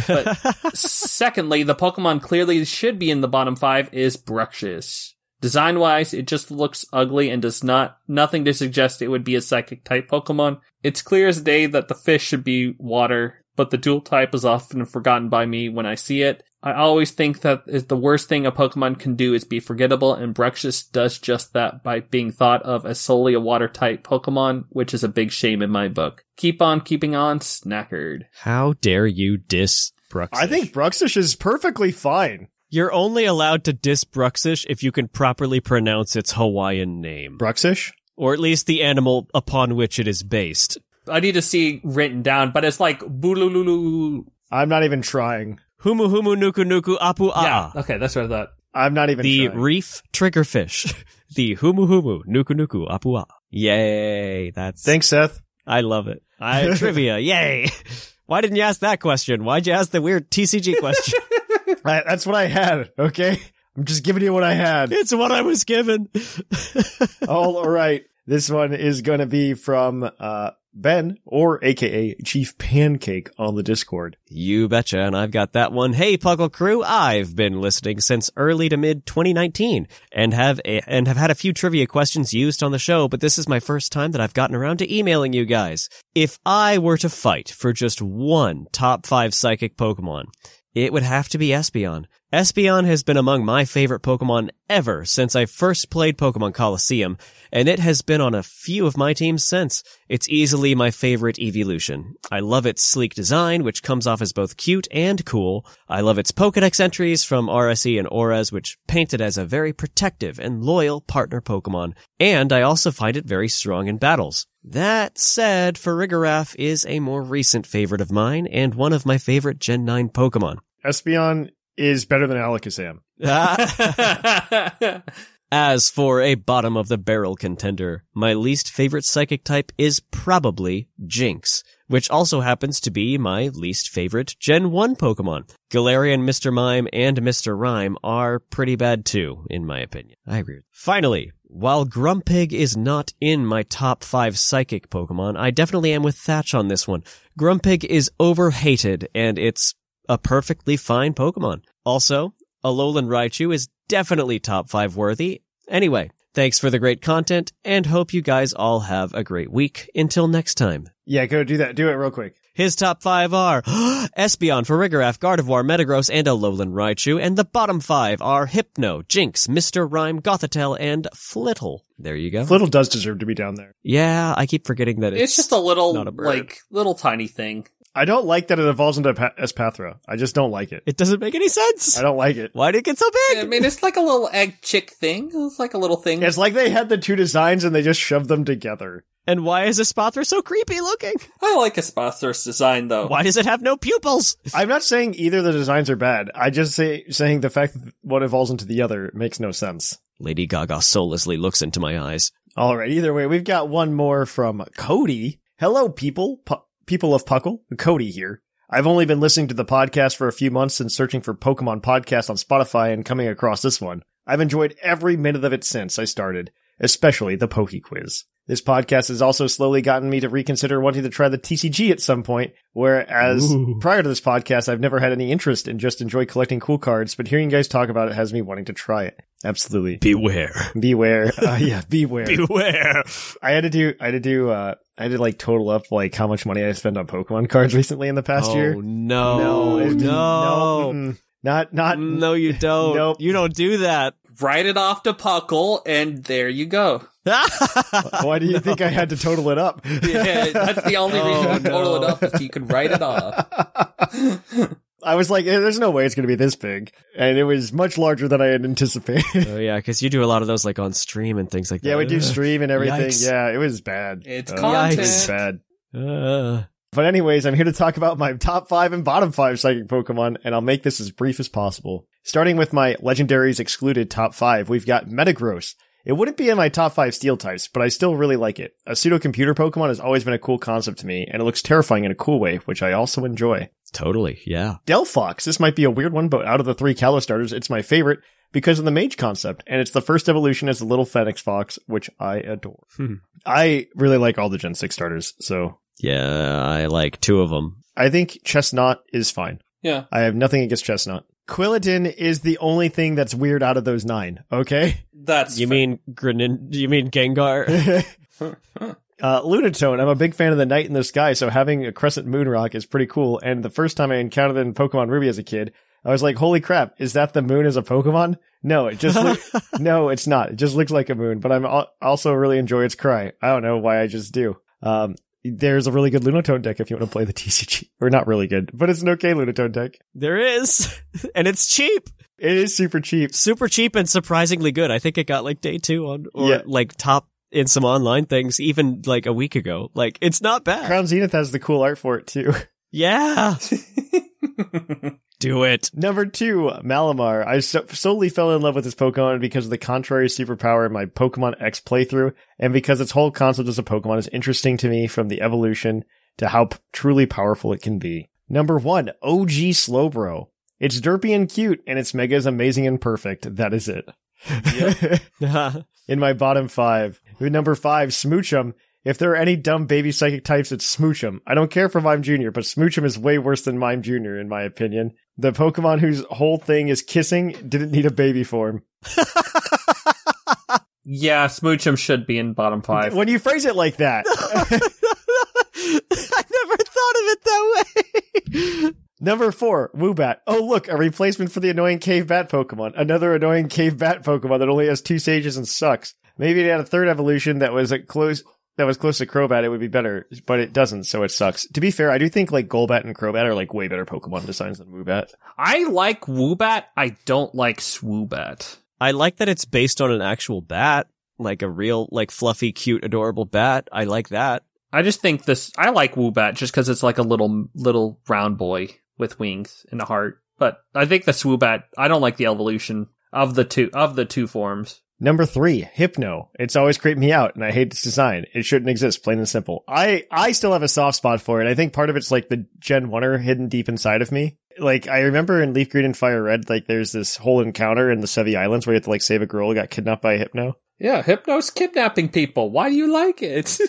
But secondly, the Pokemon clearly should be in the bottom five is Bruxish. Design wise, it just looks ugly and does not nothing to suggest it would be a psychic type Pokemon. It's clear as day that the fish should be water, but the dual type is often forgotten by me when I see it. I always think that is the worst thing a Pokemon can do is be forgettable, and Bruxish does just that by being thought of as solely a water type Pokemon, which is a big shame in my book. Keep on keeping on, Snackard. How dare you diss Bruxish? I think Bruxish is perfectly fine. you're only allowed to diss Bruxish if you can properly pronounce its Hawaiian name, Bruxish? or at least the animal upon which it is based. I need to see written down, but it's like Bulululu. I'm not even trying. Humu humu nuku nuku apu Yeah, okay, that's what I thought. I'm not even The trying. reef triggerfish. the humu humu nuku nuku apu a. Yay! That's Thanks, Seth. I love it. I trivia. Yay! Why didn't you ask that question? Why'd you ask the weird TCG question? I, that's what I had. Okay. I'm just giving you what I had. it's what I was given. all right. This one is going to be from uh, Ben, or AKA Chief Pancake on the Discord. You betcha, and I've got that one. Hey, Puckle Crew, I've been listening since early to mid 2019 and have a, and have had a few trivia questions used on the show, but this is my first time that I've gotten around to emailing you guys. If I were to fight for just one top five psychic Pokemon, it would have to be Espeon. Espeon has been among my favorite Pokemon ever since I first played Pokemon Colosseum, and it has been on a few of my teams since. It's easily my favorite Eeveelution. I love its sleek design, which comes off as both cute and cool. I love its Pokedex entries from RSE and ORAS, which paint it as a very protective and loyal partner Pokemon. And I also find it very strong in battles. That said, Farigiraf is a more recent favorite of mine and one of my favorite Gen 9 Pokemon. Espeon is better than Alakazam. As for a bottom of the barrel contender, my least favorite psychic type is probably Jynx. which also happens to be my least favorite Gen 1 Pokemon. Galarian, Mr. Mime, and Mr. Rime are pretty bad too, in my opinion. I agree. Finally, while Grumpig is not in my top 5 psychic Pokemon, I definitely am with Thatch on this one. Grumpig is overhated, and it's a perfectly fine Pokemon. Also, Alolan Raichu is definitely top 5 worthy. Anyway, thanks for the great content, and hope you guys all have a great week. Until next time. Yeah, go do that. Do it real quick. His top five are Espeon, Farigiraf, Gardevoir, Metagross, and Alolan Raichu, and the bottom five are Hypno, Jynx, Mr. Rime, Gothitelle, and Flittle. There you go. Flittle does deserve to be down there. Yeah, I keep forgetting that it's, It's, just a little, not a bird. like, little tiny thing. I don't like that it evolves into Pa- Espathra. I just don't like it. It doesn't make any sense. I don't like it. Why did it get so big? I mean, it's like a little egg chick thing. It's like a little thing. It's like they had the two designs and they just shoved them together. And why is Espathra so creepy looking? I like Espathra's design though. Why does it have no pupils? I'm not saying either the designs are bad. I just say saying the fact that one evolves into the other makes no sense. Lady Gaga soullessly looks into my eyes. All right. Either way, we've got one more from Cody. Hello, people, Pu- people of Puckle. Cody here. I've only been listening to the podcast for a few months and searching for Pokemon podcasts on Spotify and coming across this one. I've enjoyed every minute of it since I started, especially the Poke Quiz. This podcast has also slowly gotten me to reconsider wanting to try the TCG at some point, whereas Ooh. prior to this podcast, I've never had any interest and just enjoy collecting cool cards, but hearing you guys talk about it has me wanting to try it. Absolutely. Beware. Beware. Uh, yeah, beware. Beware. I had to do, I had to do, uh, I had to like total up like how much money I spent on Pokemon cards recently in the past oh, year. no. no, No. No. not, not, No, you don't. Nope. You don't do that. Write it off to Puckle, and there you go. Why do you think I had to total it up? Yeah, that's the only reason Oh, you total it up is so you can write it off. I was like, eh, there's no way it's going to be this big. And it was much larger than I had anticipated. oh yeah, because you do a lot of those like on stream and things like that. yeah, we do stream and everything. Yikes. Yeah, it was bad. It's Uh, content. It was bad. Uh, But anyways, I'm here to talk about my top five and bottom five psychic Pokemon, and I'll make this as brief as possible. Starting with my legendaries excluded top five, we've got Metagross. It wouldn't be in my top five steel types, but I still really like it. A pseudo computer Pokemon has always been a cool concept to me, and it looks terrifying in a cool way, which I also enjoy. Totally. Yeah. Delphox. This might be a weird one, but out of the three Kalos starters, it's my favorite because of the mage concept, and it's the first evolution as the little Fennec Fox, which I adore. Hmm. I really like all the Gen 6 starters, so Yeah, I like two of them. I think Chesnaught is fine. Yeah. I have nothing against Chesnaught. Quilladin is the only thing that's weird out of those nine, okay? That's You fa- mean Grenin? You mean Gengar? Uh, Lunatone, I'm a big fan of the night in the sky, so having a crescent moon rock is pretty cool. And the first time I encountered it in Pokemon Ruby as a kid, I was like, holy crap, is that the moon as a Pokemon? No, it just, look- no, it's not. It just looks like a moon, but I'm al- also really enjoy its cry. I don't know why I just do. Um, there's a really good Lunatone deck if you want to play the TCG. Or not really good, but it's an okay Lunatone deck. there is, and it's cheap, It is super cheap. super cheap, and surprisingly good. I think it got like day two on, or Yeah. like top in some online things, even like a week ago. Like it's not bad. Crown Zenith has the cool art for it too. yeah, do it. Number two, Malamar. I so- solely fell in love with this Pokemon because of the contrary superpower in my Pokemon X playthrough, and because its whole concept as a Pokemon is interesting to me from the evolution to how p- truly powerful it can be. Number one, OG Slowbro. It's derpy and cute, and its mega is amazing and perfect. That is it. in my bottom five. Number five, Smoochum. If there are any dumb baby psychic types, it's Smoochum. I don't care for Mime Jr., but Smoochum is way worse than Mime Jr., in my opinion. The Pokemon whose whole thing is kissing didn't need a baby form. yeah, Smoochum should be in bottom five. When you phrase it like that. I never thought of it that way. Number four, Woobat. Oh, look, a replacement for the annoying cave bat Pokemon. Another annoying cave bat Pokemon that only has two sages and sucks. Maybe it had a third evolution that was a close that was close to Crobat, it would be better, but it doesn't, so it sucks. To be fair, I do think like Golbat and Crobat are like way better Pokemon designs than Woobat. I like Woobat. I don't like Swoobat. I like that it's based on an actual bat, like a real, like fluffy, cute, adorable bat. I like that. I just think this. I like Woobat just because it's like a little little round boy with wings and a heart. But I think the Swoobat. I don't like the evolution of the two of the two forms. Number three, Hypno. It's always creeped me out, and I hate its design. It shouldn't exist, plain and simple. I I still have a soft spot for it. I think part of it's like the Gen Oneer hidden deep inside of me. Like I remember in Leaf Green and Fire Red, like there's this whole encounter in the Sevii Islands where you have to like save a girl who got kidnapped by a Hypno. Yeah, Hypno's kidnapping people. Why do you like it?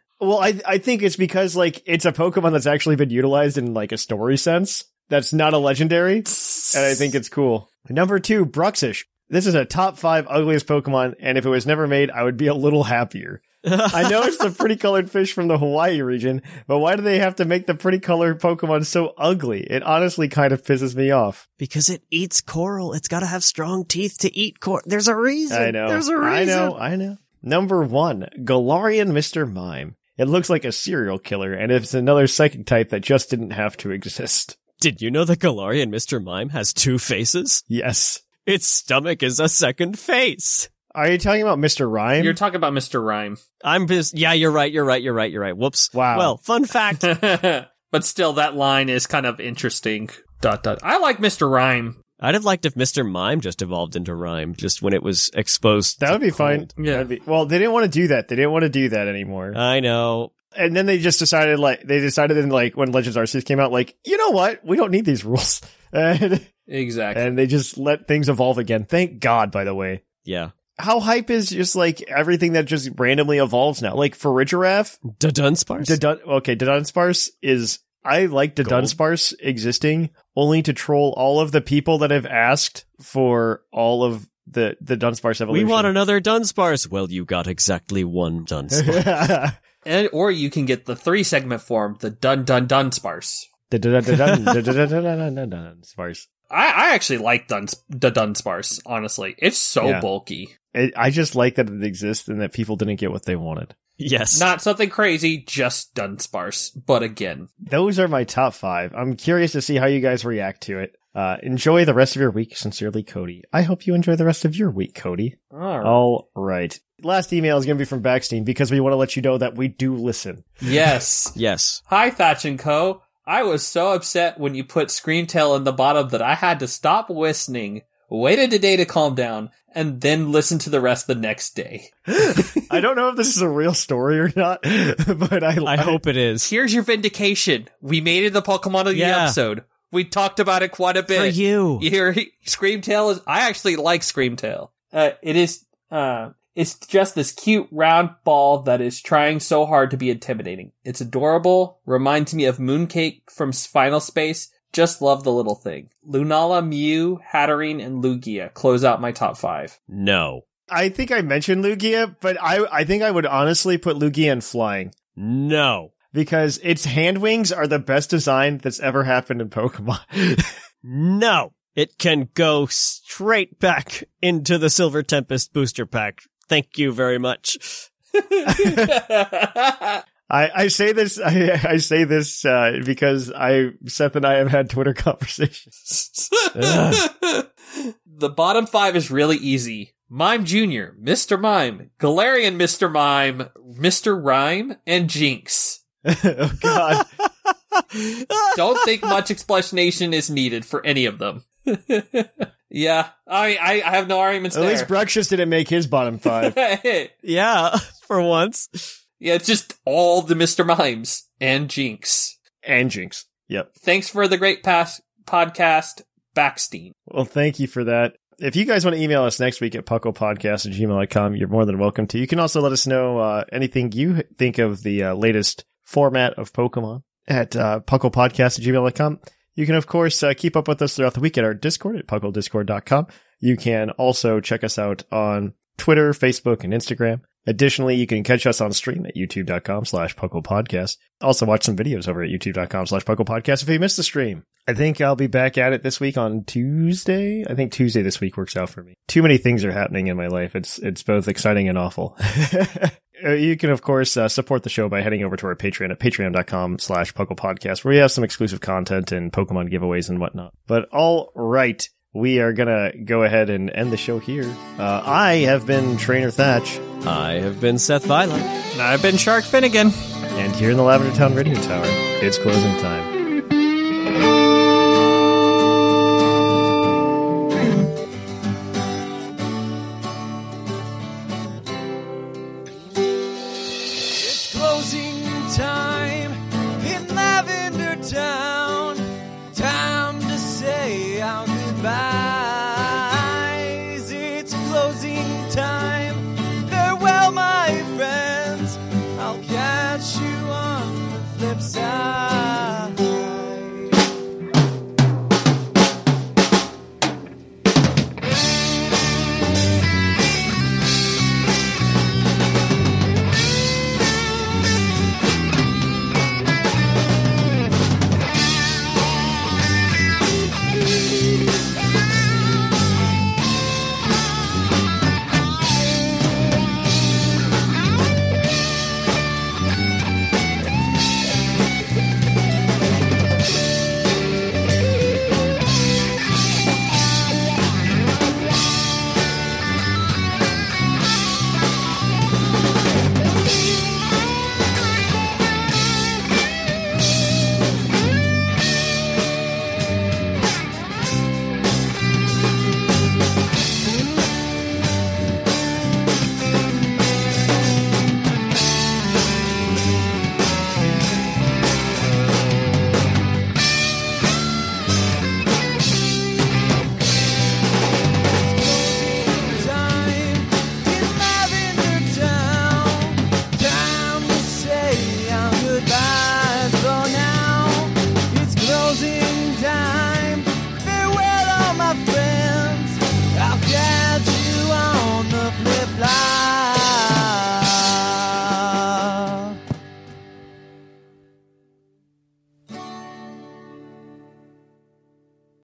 Well, I I think it's because like it's a Pokemon that's actually been utilized in like a story sense. That's not a legendary, and I think it's cool. Number two, Bruxish. This is a top five ugliest Pokemon, and if it was never made, I would be a little happier. I know it's the pretty colored fish from the Hawaii region, but why do they have to make the pretty colored Pokemon so ugly? It honestly kind of pisses me off. Because it eats coral. It's got to have strong teeth to eat coral. There's a reason. I know. There's a reason. I know. I know. Number one, Galarian Mr. Mime. It looks like a serial killer, and it's another psychic type that just didn't have to exist. Did you know that Galarian Mr. Mime has two faces? Yes. Its stomach is a second face. Are you talking about Mr. Rime? You're talking about Mr. Rime. I'm just, yeah, you're right, you're right, you're right, you're right. Whoops. Wow. Well, fun fact. but still, that line is kind of interesting. Dot dot. I like Mr. Rime. I'd have liked if Mr. Mime just evolved into Rime, just when it was exposed. that would be fine. Yeah. That'd be- well, they didn't want to do that. They didn't want to do that anymore. I know. and then they just decided, like, they decided in, like, when Legends Arceus came out, like, you know what? We don't need these rules. And, Exactly. And they just let things evolve again. Thank God, by the way. Yeah. How hype is just like everything that just randomly evolves now. Like Farigiraf, Dunsparce. Dudun- okay, Dunsparce is I like the Dunsparce existing only to troll all of the people that have asked for all of the the Dunsparce evolution. We want another Dunsparce. Well, you got exactly one Dunsparce. and or you can get the three segment form, the Dun Dun Dunsparce. The Dun Dun Dun Dun Dun Dunsparce. I, I actually like Duns the Dunsparce, honestly. It's so Yeah. bulky. It, I just like that it exists and that people didn't get what they wanted. yes. Not something crazy, just Dunsparce. But again, Those are my top five. I'm curious to see how you guys react to it. Uh, enjoy the rest of your week. Sincerely, Cody. I hope you enjoy the rest of your week, Cody. All right. Last email is going to be from Backstein because we want to let you know that we do listen. yes. yes. Hi, Thatch and Co. I was so upset when you put Scream Tail in the bottom that I had to stop listening, waited a day to calm down, and then listen to the rest the next day. I don't know if this is a real story or not, but I, I hope it is. Here's your vindication. We made it the Pokemon of the Yeah. episode. We talked about it quite a bit. For you. You hear Scream Tail is I actually like Scream Tail. Uh it is uh it's just this cute round ball that is trying so hard to be intimidating. It's adorable, reminds me of Mooncake from Final Space. Just love the little thing. Lunala, Mew, Hatterene, and Lugia close out my top five. No. I think I mentioned Lugia, but I I think I would honestly put Lugia in flying No. because its hand wings are the best design that's ever happened in Pokemon. No. It can go straight back into the Silver Tempest booster pack. Thank you very much. I, I say this I, I say this uh, because I Seth and I have had Twitter conversations. the bottom five is really easy. Mime Jr., Mr. Mime, Galarian Mr. Mime, Mr. Rime, and Jynx. oh God! Don't think much explanation is needed for any of them. Yeah, I, I I have no arguments At there. least Bruxish didn't make his bottom five. yeah, for once. yeah, it's just all the Mr. Mimes and Jynx. and Jynx. Yep. Thanks for the great past podcast, Backstein. Well, thank you for that. If you guys want to email us next week at pucklepodcast at gmail.com, you're more than welcome to. You can also let us know uh, anything you think of the uh, latest format of Pokemon at uh, pucklepodcast at gmail.com. You can, of course, uh, keep up with us throughout the week at our Discord at pucklediscord.com. You can also check us out on Twitter, Facebook, and Instagram. Additionally, you can catch us on stream at youtube.com slash pucklepodcast. Also watch some videos over at youtube.com slash pucklepodcast if you missed the stream. I think I'll be back at it this week on Tuesday. I think Tuesday this week works out for me. Too many things are happening in my life. It's it's both exciting and awful. Uh, you can of course uh, support the show by heading over to our Patreon at patreon.com slash Puckle Podcast, where we have some exclusive content and Pokemon giveaways and whatnot. But all right, we are gonna go ahead and end the show here. Uh, I have been Trainer Thatch, I have been Seth Violet. And I've been Shark Finnegan. and here in the Lavender Town Radio Tower, it's closing time.